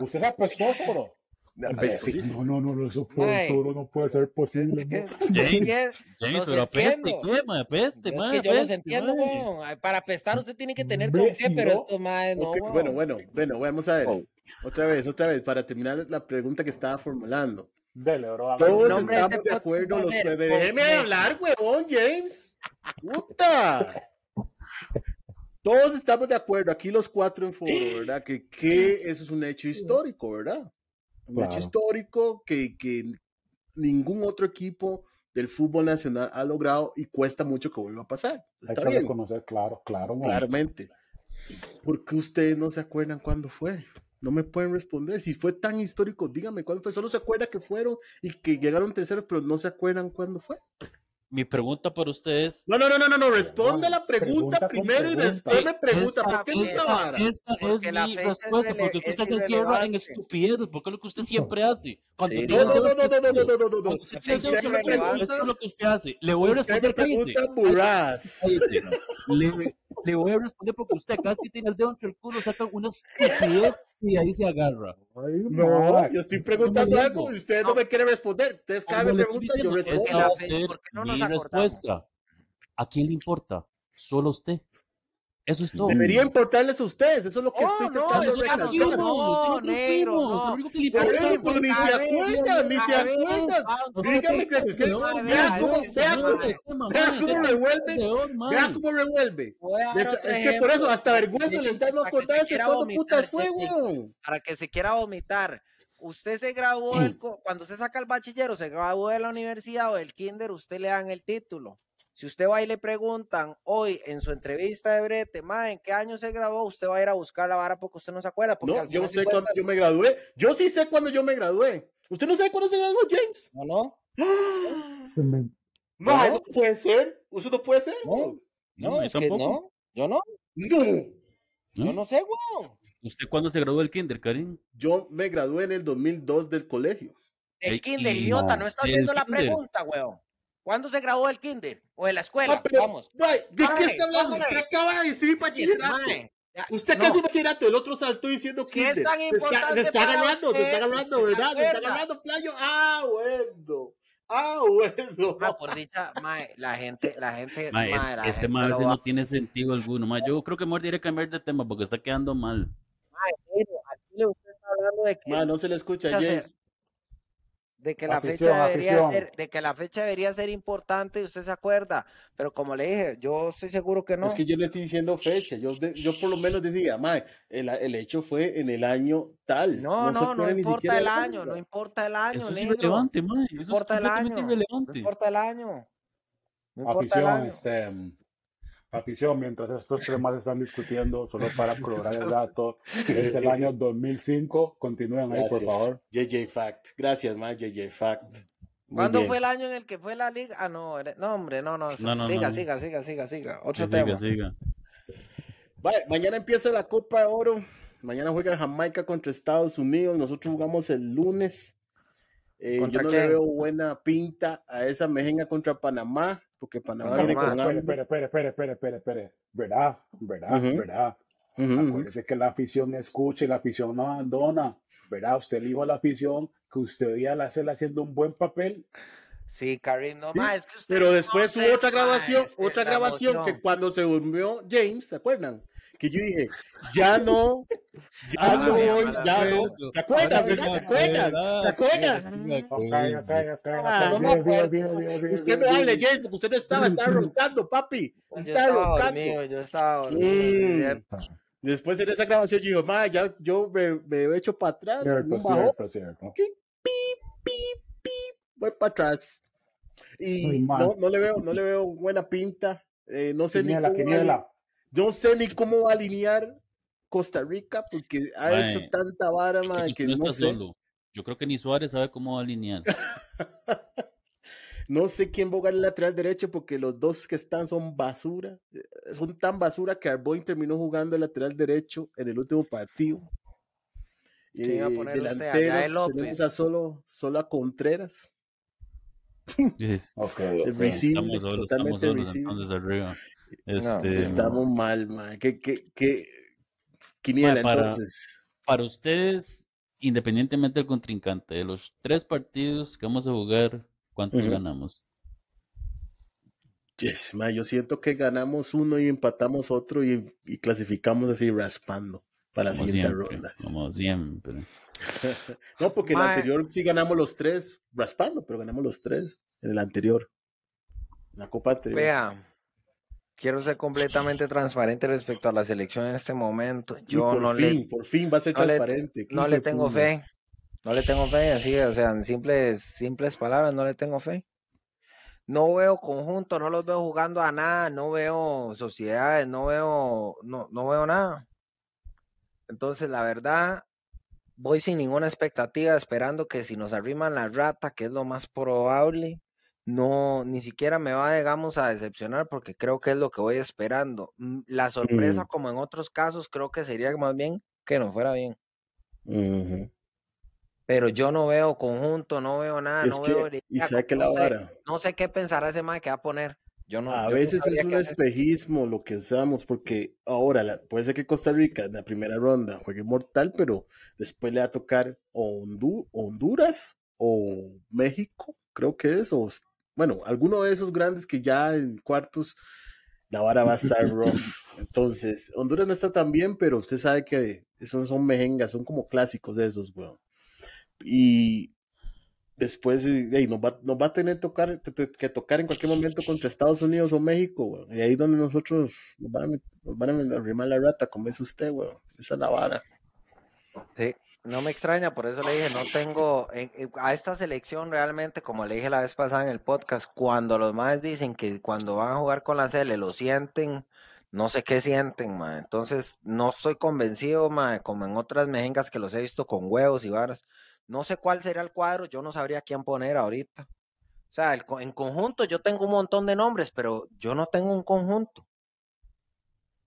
usted es apestoso, bro. Apestosísimo. No, no, no, no, eso Mae. solo no puede ser posible. James, James, pero apeste. ¿qué, ma? Apeste, es ma, que yo los entiendo, ma. Ay, Para apestar usted tiene que tener con qué, pero esto, madre, no, Ok, weón. bueno, bueno, bueno, vamos a ver. Oh. Otra vez, otra vez, para terminar la pregunta que estaba formulando. Dele, bro. Todos estamos este de acuerdo, los Déjeme hablar, huevón, James. Puta. Todos estamos de acuerdo, aquí los cuatro en foro, ¿verdad? Que, que eso es un hecho histórico, ¿verdad? Un hecho histórico que, que ningún otro equipo del fútbol nacional ha logrado y cuesta mucho que vuelva a pasar. Hay Está que bien, reconocer, claro, claro. claramente. ¿Por qué ustedes no se acuerdan cuándo fue? No me pueden responder. Si fue tan histórico, díganme cuándo fue. Solo se acuerda que fueron y que llegaron terceros, pero no se acuerdan cuándo fue. Mi pregunta para ustedes No, no, no, no, no, no. Responde la Pregunta pregunta primero y pregunta. después me pregunta. Esta- ¿Por qué no esa vara? Esta es Porque la mi es respuesta, rele- porque usted es se encierra en estupideces, porque es lo que usted siempre hace. Cuando Sí, No, no, no, no, no, no, no, no, no, no, no. cuando usted dudas, es pregunta, es lo que usted hace. Le voy a responder, cállese. pregunta burras. Le, le voy a responder porque usted cada vez que tiene el dedo entre el culo saca una estupidez y ahí se agarra. Ay, No, man. yo estoy preguntando No algo y ustedes no me quieren responder. Ustedes cada vez preguntan, yo respondo. que ¿por qué no mi acordamos? respuesta. ¿A quién le importa? Solo usted. Eso es todo. Debería importarles a ustedes. Eso es lo que Oh, estoy no, tratando es de recalcar. no, no, no negro, no. Por eso, ni se acuerdan, ni se acuerdan. vamos, Dígame que vamos, es que- vamos, vea vea, cómo- revuelve. revuelve. Vea cómo revuelve. Es, que por eso hasta vergüenza les da no se acordarse cuándo putas fue, weón. para que se quiera vomitar. Usted se graduó, del cuando usted saca el bachillero, se graduó de la universidad o del kinder, usted le dan el título. Si usted va y le preguntan hoy en su entrevista de brete, ma, ¿en qué año se graduó? Usted va a ir a buscar la vara porque usted no se acuerda. Porque No, yo sé cuándo yo me gradué. Yo sí sé cuándo yo me gradué. ¿Usted no sabe cuándo se graduó, James? ¿No, no? No, No. no puede ser. Eso no puede ser, No. No, yo es que tampoco. no. Yo no. No. Yo no sé, weón. ¿Usted cuándo se graduó del kinder, Karim? Yo me gradué en el 2002 del colegio. El kinder, idiota, no, no está oyendo la pregunta, weón. ¿Cuándo se graduó el kinder? ¿O de la escuela? Pero, Vamos. ¿De qué está hablando? Usted acaba de decir bachillerato. Mae, ya- Usted no. casi bachillerato, el otro saltó diciendo ¿Qué es kinder. tan importante te está para ganando, te está ganando, ¿Se ¿verdad? Te está ganando, playo. Ah, bueno. Ah, bueno. Ah, por dicha, mae, la gente, la gente, Ma, es- mae, la este gente ma a veces va- no tiene sentido alguno. Ma, yo creo que mejor debería cambiar de tema porque está quedando mal. Mae, le usted está hablando de que, Ma, no se le escucha. James. De que la Afición, fecha debería afición. ser, de que la fecha debería ser importante y usted se acuerda, pero como le dije, yo estoy seguro que no. Es que yo le estoy diciendo fecha. Yo, de- yo por lo menos decía, ma, el, el hecho fue en el año tal. no, no, no, importa el año, no importa el año, Eso es negro. irrelevante, ma. Eso es importa el completamente año. No irrelevante. importa el año. No importa el año. este, afición, mientras estos temas están discutiendo, solo para colorar el dato, es el año 2005. Continúen ahí, por favor. JJ Fact. Gracias, ma, JJ Fact. Muy ¿Cuándo bien. fue el año en el que fue la liga? Ah, no, no, hombre, no, no. No, no, siga, no. siga, siga, siga, siga. Que Otro siga, tema. siga. Vale, mañana empieza la Copa de Oro. Mañana juega Jamaica contra Estados Unidos. Nosotros jugamos el lunes. Eh, yo ¿Contra no quién? le veo buena pinta a esa mejenga contra Panamá, porque Panamá viene con espere, espere, espere, espere, espere, espere. ¿Verdad? ¿Verdad? Ujú. ¿Verdad? Acuérdese que la afición escucha y la afición no abandona. Verá, usted le dijo a la afición que usted iba a hacer haciendo un buen papel. Sí, Karim, no más, es que usted Pero después no hubo otra grabación, otra la grabación que cuando se durmió James, ¿se acuerdan? Que yo dije, ya no, ya Ah, no, me ya no. ¿Se acuerdan, verdad? me ¿Se acuerdan? ¿Se acuerdan? Me me Usted hable, bien. James, porque usted estaba, estaba roncando, papi. Yo Estaba estaba roncando. dormido, yo estaba dormido, sí, es Mm. cierto. Después en esa grabación yo digo, ma, ya yo me, me he hecho para atrás, Cierto, cierto, cierto. pip, pip, pip, voy para atrás. Y Muy mal. no, no le veo, no le veo buena pinta. Eh, no sé ni cómo quiniela. no sé ni cómo va a alinear Costa Rica porque ha Mae, hecho tanta vara, Yo que no no está sé, solo. Yo creo que ni Suárez sabe cómo va a alinear. no sé quién va a jugar el lateral derecho porque los dos que están son basura. Eh, Son tan basura que Arboin terminó jugando el lateral derecho en el último partido. ¿Quién a Eh, poner delanteros tenemos a solo, solo a Contreras, Yes. Ok, es ok. visible, Estamos solos, estamos totalmente solos visible. entonces arriba. No, Estamos mal, man. ¿Qué, qué, qué? Quiniela, para- entonces. para ustedes, independientemente del contrincante, de los tres partidos que vamos a jugar, ¿cuántos ganamos? Yes, ma, yo siento que ganamos uno y empatamos otro y, y clasificamos así raspando para la Como siguiente siempre, ronda. como siempre. No, porque en el anterior sí ganamos los tres, raspando, pero ganamos los tres en el anterior. En la copa anterior. Vea, quiero ser completamente transparente respecto a la selección en este momento. Yo por no fin, le, por fin va a ser no le- transparente. qué no le tengo fe. No le tengo fe, así, o sea, en simples, simples palabras, no le tengo fe. No veo conjunto, no los veo jugando a nada, no veo sociedades, no veo, no, no veo nada. Entonces, la verdad, voy sin ninguna expectativa, esperando que si nos arriman la rata, que es lo más probable, no, ni siquiera me va, digamos, a decepcionar porque creo que es lo que voy esperando. Mm, La sorpresa, Mm. como en otros casos, creo que sería más bien que no fuera bien. Pero yo no veo conjunto, no veo nada, Es no que, veo y sabe que no la sé, vara. no sé qué pensará ese mae que va a poner. Yo no, A yo no veces es un hacer. espejismo lo que usamos, porque ahora la- puede ser que Costa Rica en la primera ronda juegue mortal, pero después le va a tocar o Hondu- Honduras o México, creo que es, o bueno, alguno de esos grandes que ya en cuartos la vara va a estar rough. Entonces, Honduras no está tan bien, pero usted sabe que esos son mejengas, son como clásicos de esos, weón. Y después eh, ey, nos, va, nos va a tener tocar, que tocar en cualquier momento contra Estados Unidos o México, weón. Y ahí donde nosotros nos van a, nos van a arrimar la rata, como es usted, weón. Esa es la vara. Sí, no me extraña, por eso le dije, no tengo, en- en- a esta selección realmente, como le dije la vez pasada en el podcast, cuando los más dicen que cuando van a jugar con la Cele lo sienten, no sé qué sienten, ma. Entonces, no estoy convencido, ma, como en otras mejengas que los he visto con huevos y varas. No sé cuál sería el cuadro, yo no sabría quién poner ahorita. O sea, el en conjunto yo tengo un montón de nombres, pero yo no tengo un conjunto.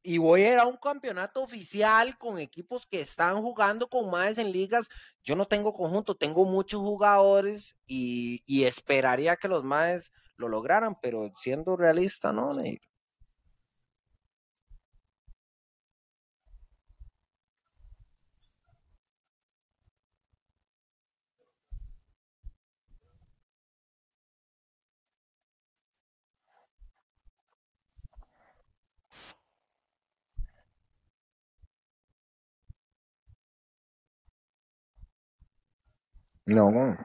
Y voy a ir a un campeonato oficial con equipos que están jugando con más en ligas. Yo no tengo conjunto, tengo muchos jugadores y, esperaría que los más lo lograran, pero siendo realista, no. Neiro. No.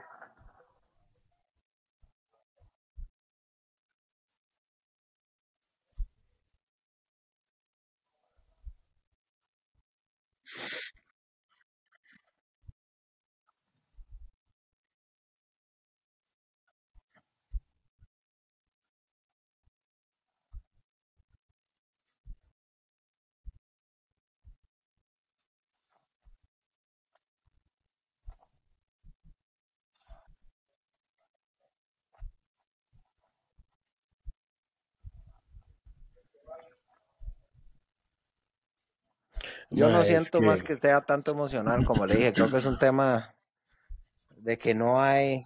Yo no siento más que sea tanto emocional, como le dije, creo que es un tema de que no hay,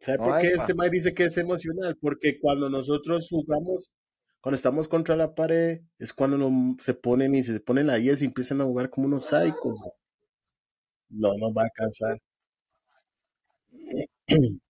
¿Sabe no por hay qué pa- este Mike dice que es emocional? Porque cuando nosotros jugamos, cuando estamos contra la pared, es cuando no se ponen y se ponen ahí y empiezan a jugar como unos psicos. No nos va a alcanzar.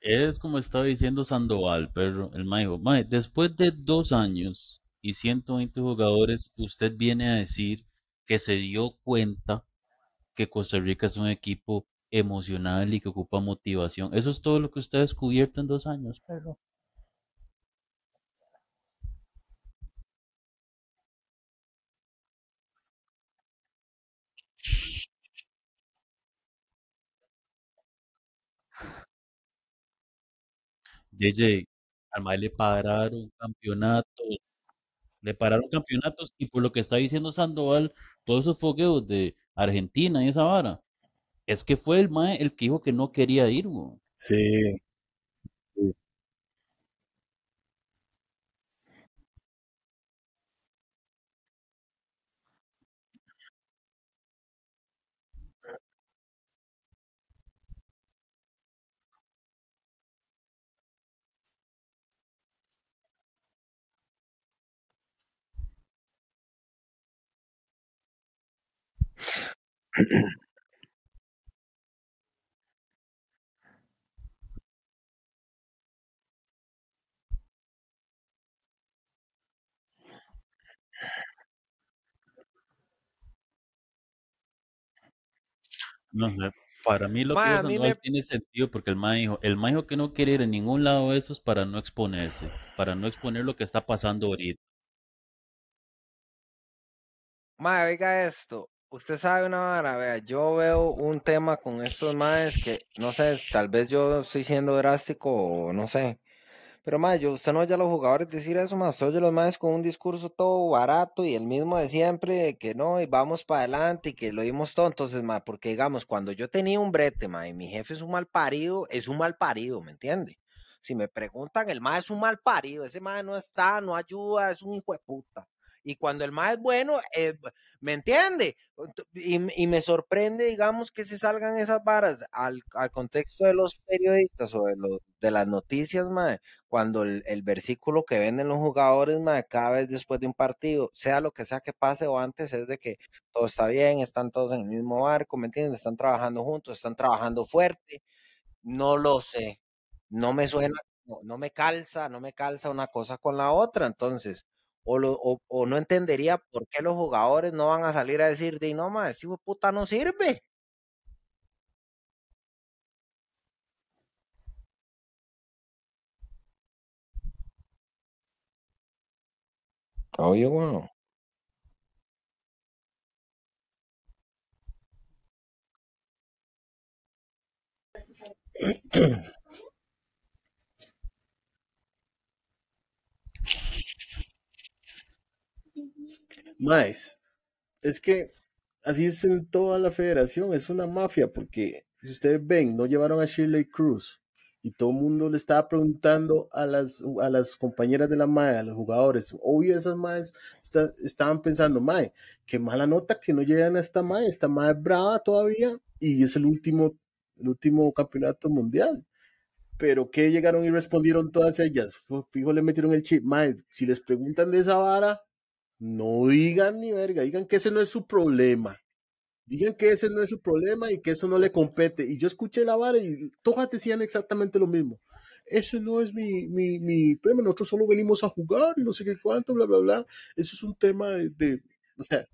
Es como estaba diciendo Sandoval, pero el mae dijo, "Mae, después de dos años y 120 jugadores, usted viene a decir que se dio cuenta que Costa Rica es un equipo emocional y que ocupa motivación. Eso es todo lo que usted ha descubierto en dos años, pero JJ, al mae le pararon campeonatos, le pararon campeonatos y por lo que está diciendo Sandoval, todos esos fogueos de Argentina y esa vara, es que fue el mae el que dijo que no quería ir, sí. No sé, para mí lo que Mae, dijo a mí me, Sandoval tiene sentido porque el mae dijo, el mae dijo que no quiere ir a ningún lado de esos para no exponerse, para no exponer lo que está pasando ahorita. oiga esto. Usted sabe una vara, vea, yo veo un tema con estos maes que, no sé, tal vez yo estoy siendo drástico o no sé. Pero mae, yo, usted no oye a los jugadores decir eso, más oye a los maes con un discurso todo barato y el mismo de siempre, que no, y vamos para adelante y que lo oímos todo. Entonces, mae, porque digamos, cuando yo tenía un brete, mae, y mi jefe es un mal parido, es un mal parido, ¿me entiende? Si me preguntan, el mae es un mal parido, ese mae no está, no ayuda, es un hijo de puta. Y cuando el mae es bueno, eh, ¿me entiende? Y, me sorprende, digamos, que se salgan esas varas al, contexto de los periodistas o de, las noticias, mae cuando el, versículo que venden los jugadores, mae, cada vez después de un partido, sea lo que sea que pase o antes, es de que todo está bien, están todos en el mismo barco, ¿me entiendes? Están trabajando juntos, están trabajando fuerte. No lo sé, no me suena, no me calza, no me calza una cosa con la otra, entonces, o, lo, o, o no entendería por qué los jugadores no van a salir a decir, de no, mae, este puta no sirve. Oye, bueno. Más, es que así es en toda la federación, es una mafia, porque si ustedes ven, no llevaron a Shirley Cruz y todo el mundo le estaba preguntando a las, a las compañeras de la MAE, a los jugadores, obvio esas MAEs estaban pensando, MAE, qué mala nota que no llegan a esta MAE, esta MAE es brava todavía y es el último, el último campeonato mundial. Pero que llegaron y respondieron todas ellas, fijo le metieron el chip, MAE, si les preguntan de esa vara, no digan ni verga, digan que ese no es su problema digan que ese no es su problema y que eso no le compete. Y yo escuché la vara y todas decían exactamente lo mismo. Ese no es mi, mi, mi problema, nosotros solo venimos a jugar y no sé qué cuánto, bla, bla, bla. Eso es un tema de, o sea,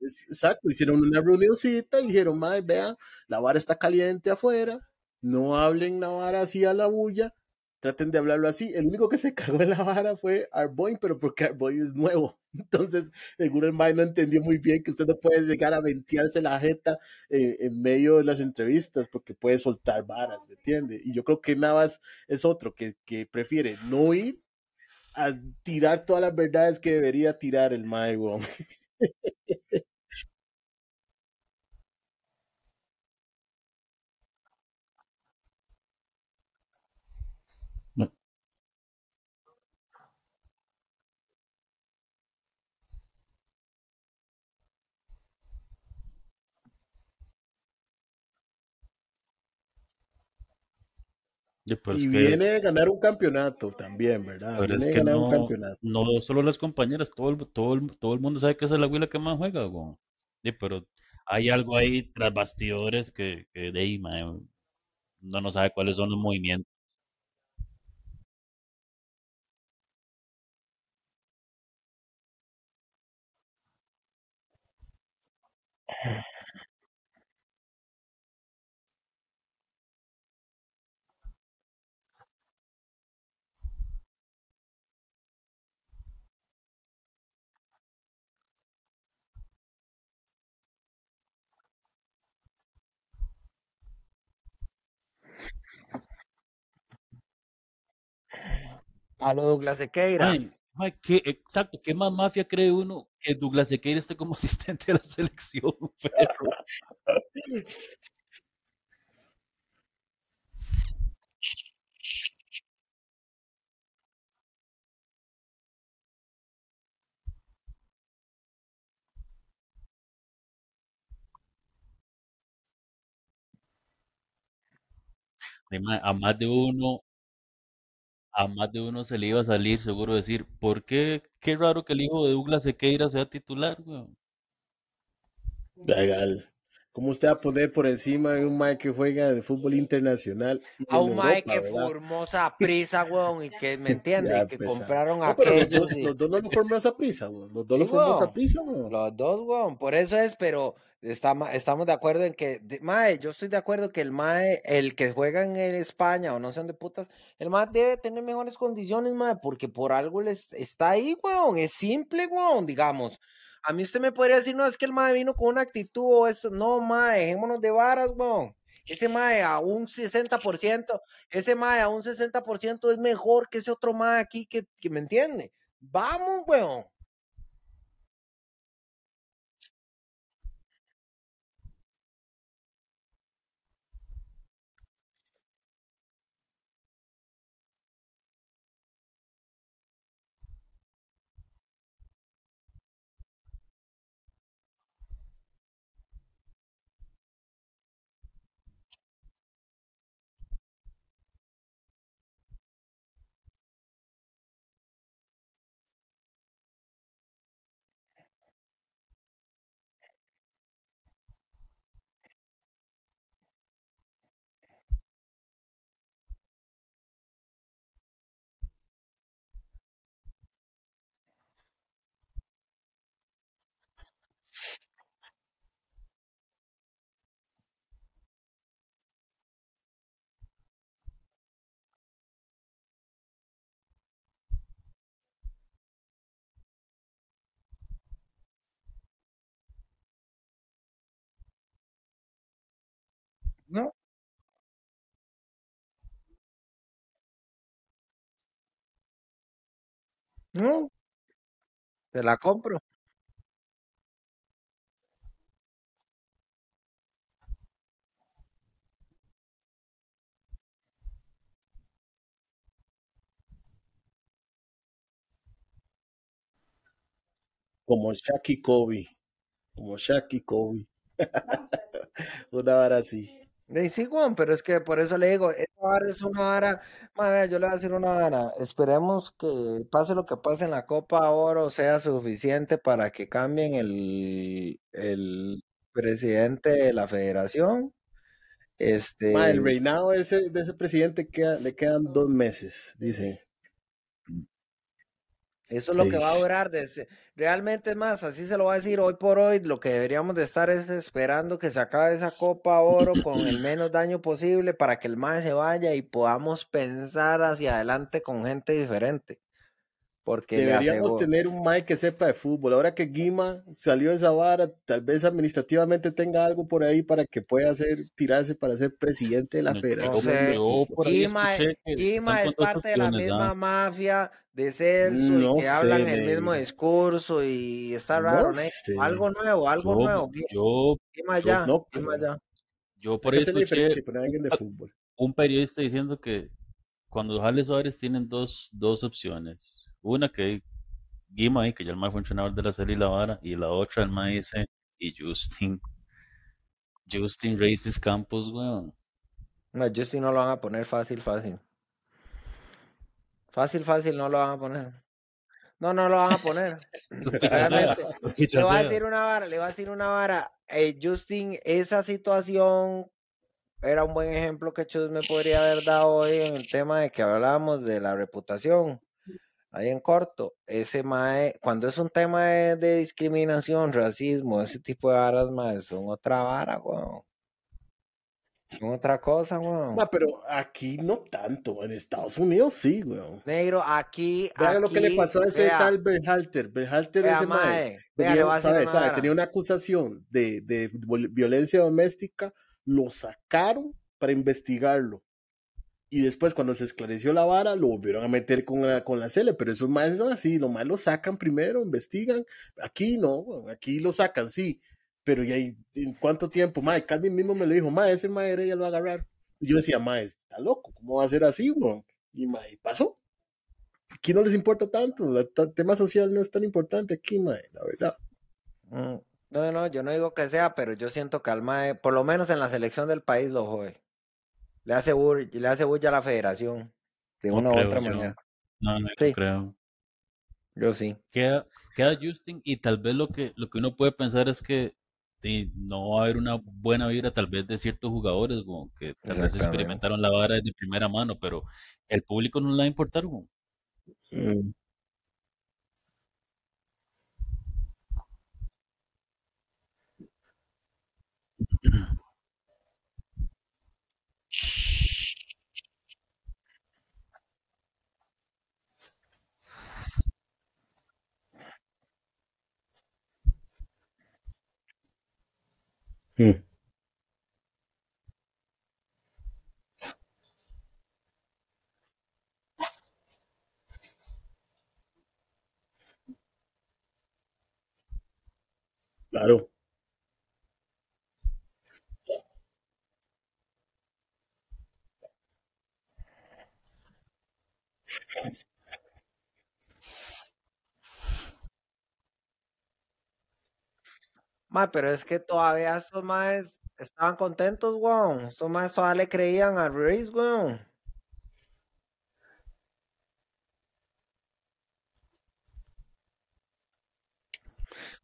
exacto, hicieron una reunioncita y dijeron, madre, vea, la vara está caliente afuera, no hablen la vara así a la bulla, traten de hablarlo así. El único que se cagó en la vara fue Arboin, pero porque Arboin es nuevo. Entonces, seguro el Mae no entendió muy bien que usted no puede llegar a ventearse la jeta eh, en medio de las entrevistas porque puede soltar varas, ¿me entiende? Y yo creo que Navas es otro que, que prefiere no ir a tirar todas las verdades que debería tirar el Mae, y viene a ganar un campeonato también, ¿verdad? Pero viene es que ganar no, un campeonato. no solo las compañeras, todo el, todo el, todo el mundo sabe que esa es la huila que más juega, güey. Sí, pero hay algo ahí tras bastidores que, que de ahí, no no sabe cuáles son los movimientos. A lo Douglas Sequeira. exacto, ¿qué más mafia cree uno que Douglas Sequeira esté como asistente de la selección? a más de uno a más de uno se le iba a salir seguro decir, ¿por qué? Qué raro que el hijo de Douglas Sequeira sea titular, weón. Legal. ¿Cómo usted va a poner por encima de un Mike que juega de fútbol internacional? A un Mike que formó esa prisa, weón, y que me entiende, que compraron a aquellos. Los, dos no lo formó esa prisa, weón. Los dos lo formó esa prisa, weón. Los dos, weón. Por eso es, pero estamos de acuerdo en que, Mae, yo estoy de acuerdo que el Mae, el que juega en España o no sé dónde putas, el Mae debe tener mejores condiciones, Mae, porque por algo les está ahí, weón, es simple, weón, digamos. A mí usted me podría decir, no, es que el Mae vino con una actitud o esto, no, Mae, dejémonos de varas, weón. Ese Mae a un 60%, ese Mae a un 60% es mejor que ese otro Mae aquí que, que me entiende. Vamos, weón. No, te la compro. Como Shaq y Kobe. Como Shaq y Kobe. Una vara así. Eh, Sí, Juan, pero es que por eso le digo, esa vara es una vara, ma, vea, yo le voy a decir una vara, esperemos que pase lo que pase en la Copa Oro sea suficiente para que cambien el, el presidente de la federación. Ma, el Este, reinado de ese, de ese presidente queda- le quedan dos meses, dice. Eso es lo que va a durar. desde- realmente es más, así se lo voy a decir hoy por hoy. Lo que deberíamos de estar es esperando que se acabe esa Copa Oro con el menos daño posible para que el MAE se vaya y podamos pensar hacia adelante con gente diferente. Porque Deberíamos tener un Mike que sepa de fútbol. Ahora que Guima salió de esa vara, tal vez administrativamente tenga algo por ahí para que pueda hacer, tirarse para ser presidente de la No, federación. Guima, Guima es parte de la misma ¿ah? mafia de Celso y que hablan el mismo discurso y está raro, ¿no? sé. Algo nuevo, algo Yo, nuevo. Yo, Guima yo, ya, No Guima ya. yo por la escuché diferencia con alguien de fútbol. un periodista diciendo que cuando Jale Suárez tienen dos, dos opciones. Una que Guima ahí, que ya el más fue entrenador de la serie y la vara, y la otra el más dice, y Justin, Justin Races Campos, weón. No, Justin no lo van a poner fácil, fácil. Fácil, fácil, no lo van a poner. No, no lo van a poner. Le voy a decir una vara, le voy a decir una vara. Eh, Justin, esa situación era un buen ejemplo que Chus me podría haber dado hoy en el tema de que hablábamos de la reputación. Ahí en corto, ese mae, cuando es un tema de, de discriminación, racismo, ese tipo de varas, mae, son otra vara, weón. Son otra cosa, weón. Ma, pero aquí no tanto. En Estados Unidos sí, weón. Negro, aquí, Vea lo que le pasó a ese vea, tal Berhalter. Berhalter, vea, ese mae, vea, tenía, sabe, una sabe, tenía una acusación de, de violencia doméstica, lo sacaron para investigarlo. Y después, cuando se esclareció la vara, lo volvieron a meter con la, con la cele. Pero esos más son así, nomás lo sacan primero, investigan. Aquí no, aquí lo sacan, sí. Pero ya hay- en cuánto tiempo, mae, Calvin mismo me lo dijo, mae, ese mae ya lo va a agarrar. Y yo decía, mae, está loco, ¿cómo va a ser así, weón? Y mae, pasó. Aquí no les importa tanto, el tema social no es tan importante aquí, mae, la verdad. Mm, No, no, yo no digo que sea, pero yo siento que al mae, por lo menos en la selección del país lo jode. Le hace, le hace bulla a la federación, de No una u otra yo. manera. No, no, Sí. creo. Yo sí. Queda, queda Justin y tal vez lo que, lo que uno puede pensar es que sí, no va a haber una buena vibra tal vez de ciertos jugadores, weón, que tal vez experimentaron la vara de primera mano, pero el público no le va a importar. Mm. Mm. Pero es que todavía estos maes estaban contentos, weón. Estos maes todavía le creían a Reis, weón.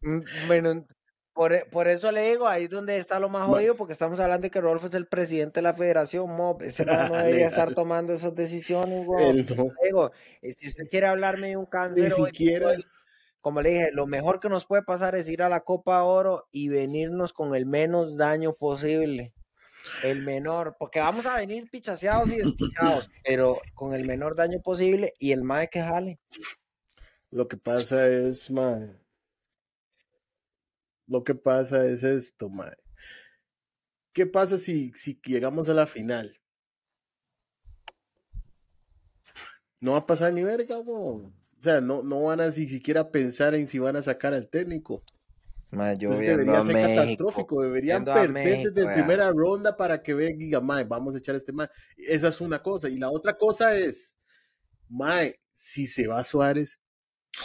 Mm, Bueno, por, e- por eso le digo, ahí es donde está lo más Ma- jodido, porque estamos hablando de que Rodolfo es el presidente de la federación, mob. Ese man no debería estar tomando esas decisiones, weón. No, digo, eh, si usted quiere hablarme de un ni cáncer por siquiera. hoy, como le dije, lo mejor que nos puede pasar es ir a la Copa Oro y venirnos con el menos daño posible. El menor, porque vamos a venir pichaseados y despichados, pero con el menor daño posible y el mae que jale. Lo que pasa es, mae. Lo que pasa es esto, mae. ¿Qué pasa si, si llegamos a la final? No va a pasar ni verga, weón. O sea, no, no van a ni siquiera pensar en si van a sacar al técnico. Mae, yo Entonces debería ser México, catastrófico. Deberían perder México, desde vea. primera ronda para que vean y digan, mae, vamos a echar a este mae. Esa es una cosa. Y la otra cosa es, mae, si se va Suárez,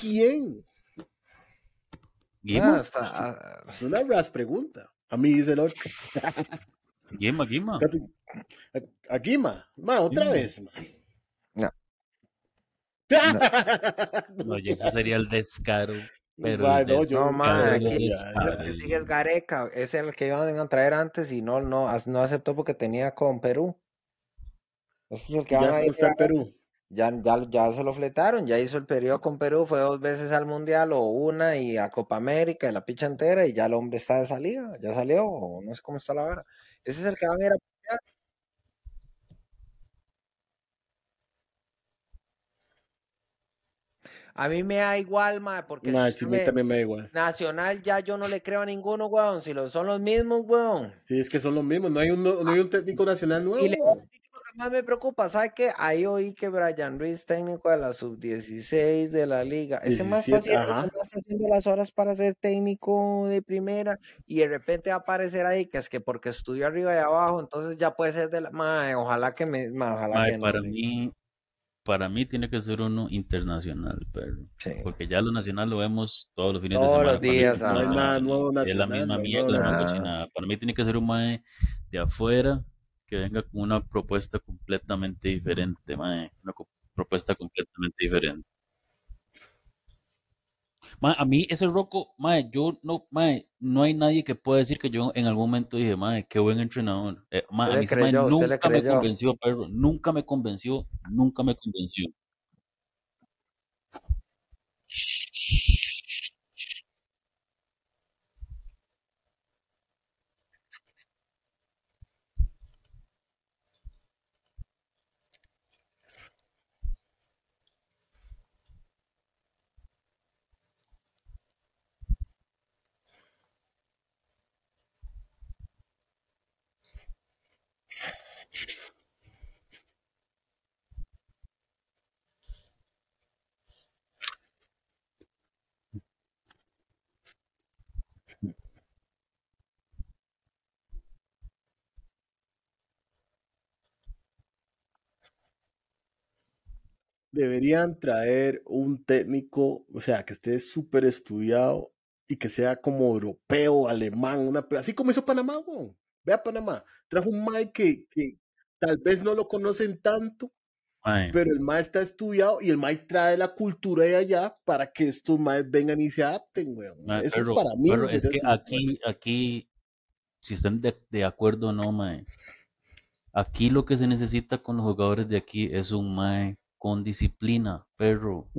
¿quién? Guima, Ah, ah, Es una ras pregunta. A mí dice el otro. Guima, Guima. A, a Guima. Ma, otra Guima. vez, ma. No. No, y eso sería el descaro. Pero Ma, el no, yo- No, ma, descaro, aquí- que sigue es Gareca, es el que iban a traer antes y no, no, no aceptó porque tenía con Perú. Ese es el que van ya a no ir está en a- Perú. Ya, ya, ya se lo fletaron, ya hizo el periodo con Perú, fue dos veces al Mundial o una y a Copa América y la picha entera y ya el hombre está de salida, ya salió, o no sé cómo está la vara. Ese es el que van a ir a A mí me da igual, ma, porque si a mí me- también me da igual. Nacional ya yo no le creo a ninguno, weón, si lo, son los mismos, weón. Sí, es que son los mismos. No hay un, no hay un técnico nacional nuevo. Y le lo que más me preocupa, ¿sabe qué? Ahí oí que Brian Ruiz, técnico de la sub-16 de la liga, ese más está 17, haciendo, está haciendo las horas para ser técnico de primera y de repente va a aparecer ahí que es que porque estudió arriba y abajo, entonces ya puede ser de la... Mae, ojalá que me... mae, ojalá Mae, que no, para le- mí, para mí tiene que ser uno internacional, pero sí. porque ya lo nacional lo vemos todos los fines de Todos semana. los Para mí, días, No hay nada nuevo Es la nacional. misma mierda, la misma nacional. cochinada. Para mí tiene que ser un mae de afuera que venga con una propuesta completamente diferente, mae. Una propuesta completamente diferente. A mí ese Rocco, mae, yo no, mae, no hay nadie que pueda decir que yo en algún momento dije, mae, qué buen entrenador. Eh, Usted a mí creyó, nunca me convenció, perro, nunca me convenció, nunca me convenció. Deberían traer un técnico, o sea, que esté súper estudiado y que sea como europeo, alemán, una, así como hizo Panamá, weón. Vea Panamá, trajo un Mike que, que tal vez no lo conocen tanto, Mae, pero el Mike está estudiado y el Mike trae la cultura de allá para que estos Mike vengan y se adapten, weón. mae, Eso para mí debería es que aquí, aquí, si están de, de acuerdo o no, mae, aquí lo que se necesita con los jugadores de aquí es un mae con disciplina, perro.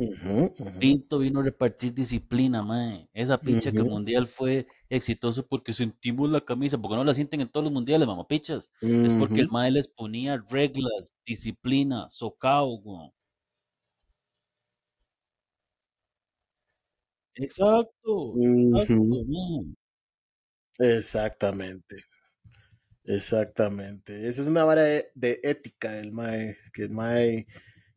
Pinto vino a repartir disciplina, mae. Esa pincha que el mundial fue exitoso porque sentimos la camisa, porque no la sienten en todos los mundiales, mamapichas. Es porque el mae les ponía reglas, disciplina, socao. Exacto. Exactamente, exactamente. Esa es una vara de, de ética del MAE, que el MAE,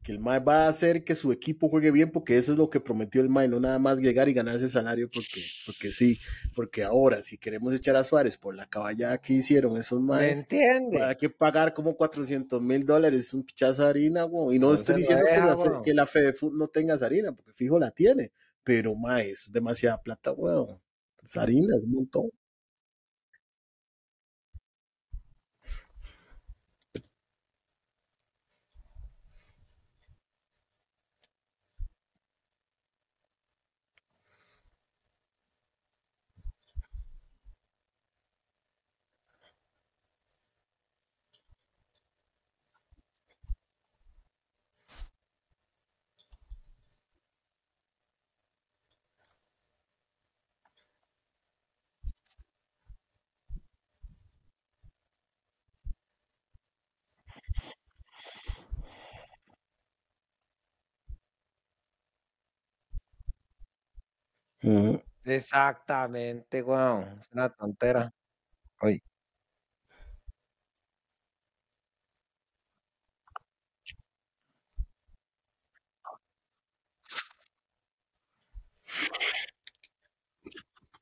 que el MAE va a hacer que su equipo juegue bien, porque eso es lo que prometió el MAE, no nada más llegar y ganarse salario, porque, porque sí, porque ahora, si queremos echar a Suárez por la caballada que hicieron esos ¿Me MAEs, entiende? hay que pagar como 400 mil dólares, un pichazo de harina, weón. Y no No estoy diciendo que la, weón. que la FedeFood no tenga esa harina, porque fijo la tiene, pero MAE, es demasiada plata, weón. Harina es un montón. Ujú. Exactamente, weón. Es una tontera. Oye,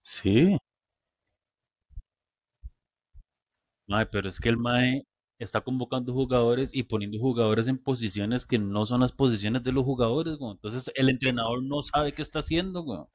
Sí, mae, pero es que el mae está convocando jugadores y poniendo jugadores en posiciones que no son las posiciones de los jugadores, weón. Entonces el entrenador no sabe qué está haciendo, weón.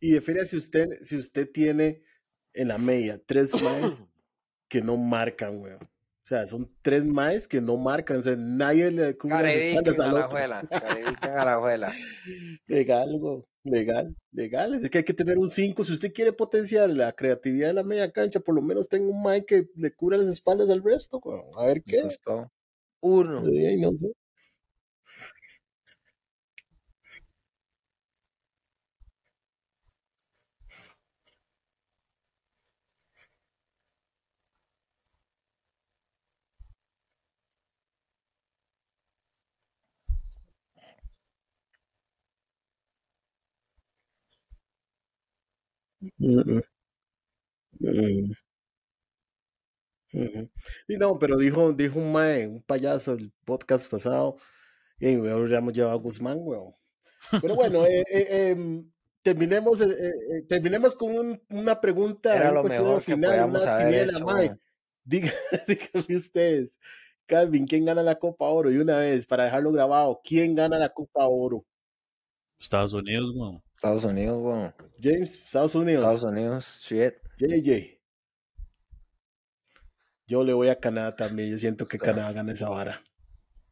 Y define si usted, si usted tiene en la media tres que no marcan, weón. O sea, son tres maes que no marcan. O sea, nadie le cubre las espaldas a al otro. juela. Careviquen a la juela. Legal, weón. Legal, legal. Es que hay que tener un 5. Si usted quiere potenciar la creatividad de la media cancha, por lo menos tenga un mae que le cubra las espaldas al resto, weón. A ver qué. uno. Ay, no sé. Mm, mm, mm. Y no, pero dijo, dijo un mae, un payaso el podcast pasado, y ahora ya hemos llevado a Guzmán, weón. Pero bueno, eh, eh, em, terminemos, eh, eh, eh, terminemos con un- una pregunta, Era un lo cuestionario mejor que final, podíamos una haber quiniela, hecho. mae. weón. Diga, díganme ustedes, Calvin, ¿quién gana la Copa Oro? Y una vez, para dejarlo grabado, ¿quién gana la Copa Oro? Estados Unidos, weón. Estados Unidos, weón. James, Estados Unidos, Estados Unidos, shit. JJ. Yo le voy a Canadá también, yo siento que Canadá gana esa vara.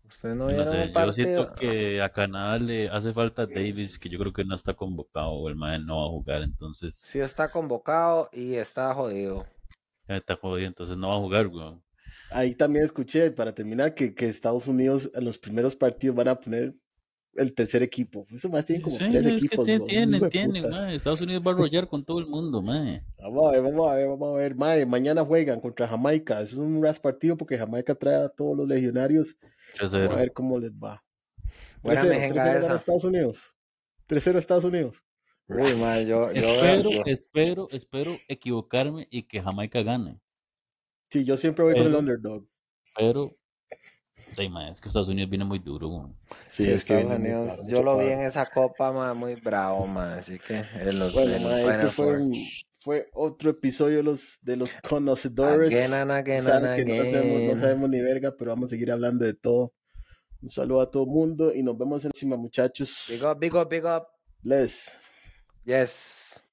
Ustedes no Yo no sé, yo partido. siento que a Canadá le hace falta Davis, que yo creo que no está convocado, o el man no va a jugar, entonces Sí está convocado y está jodido. está jodido, entonces no va a jugar, weón. Ahí también escuché, para terminar, que, que Estados Unidos en los primeros partidos van a poner el tercer equipo. Eso más tienen como Sí, tres es que equipos. tienen, man. Estados Unidos va a arrollar con todo el mundo, man. Vamos a ver, vamos a ver, vamos a ver. Mae, mañana juegan contra Jamaica. Es un ras partido porque Jamaica trae a todos los legionarios. Vamos a 3-0. ver cómo les va. Buena 3-0, mejenga 3-0 gana esa. Estados Unidos. 3-0 Estados Unidos. Uy, man, yo, yo, Espero, espero, espero equivocarme y que Jamaica gane. Sí, yo siempre voy con el Pero- underdog. Pero, sí, man, es que Estados Unidos viene muy duro, weón. Sí, sí, es que Estados muy Unidos. claro, Yo lo vi en esa copa, man, muy bravo, man. Así que en los, Bueno, en los este fue, un- fue otro episodio de los, de los conocedores. Again and again and que no sabemos, no again. sabemos ni verga, pero vamos a seguir hablando de todo. Un saludo a todo el mundo y nos vemos encima, muchachos. Big up, big up, big up. Bless. Yes.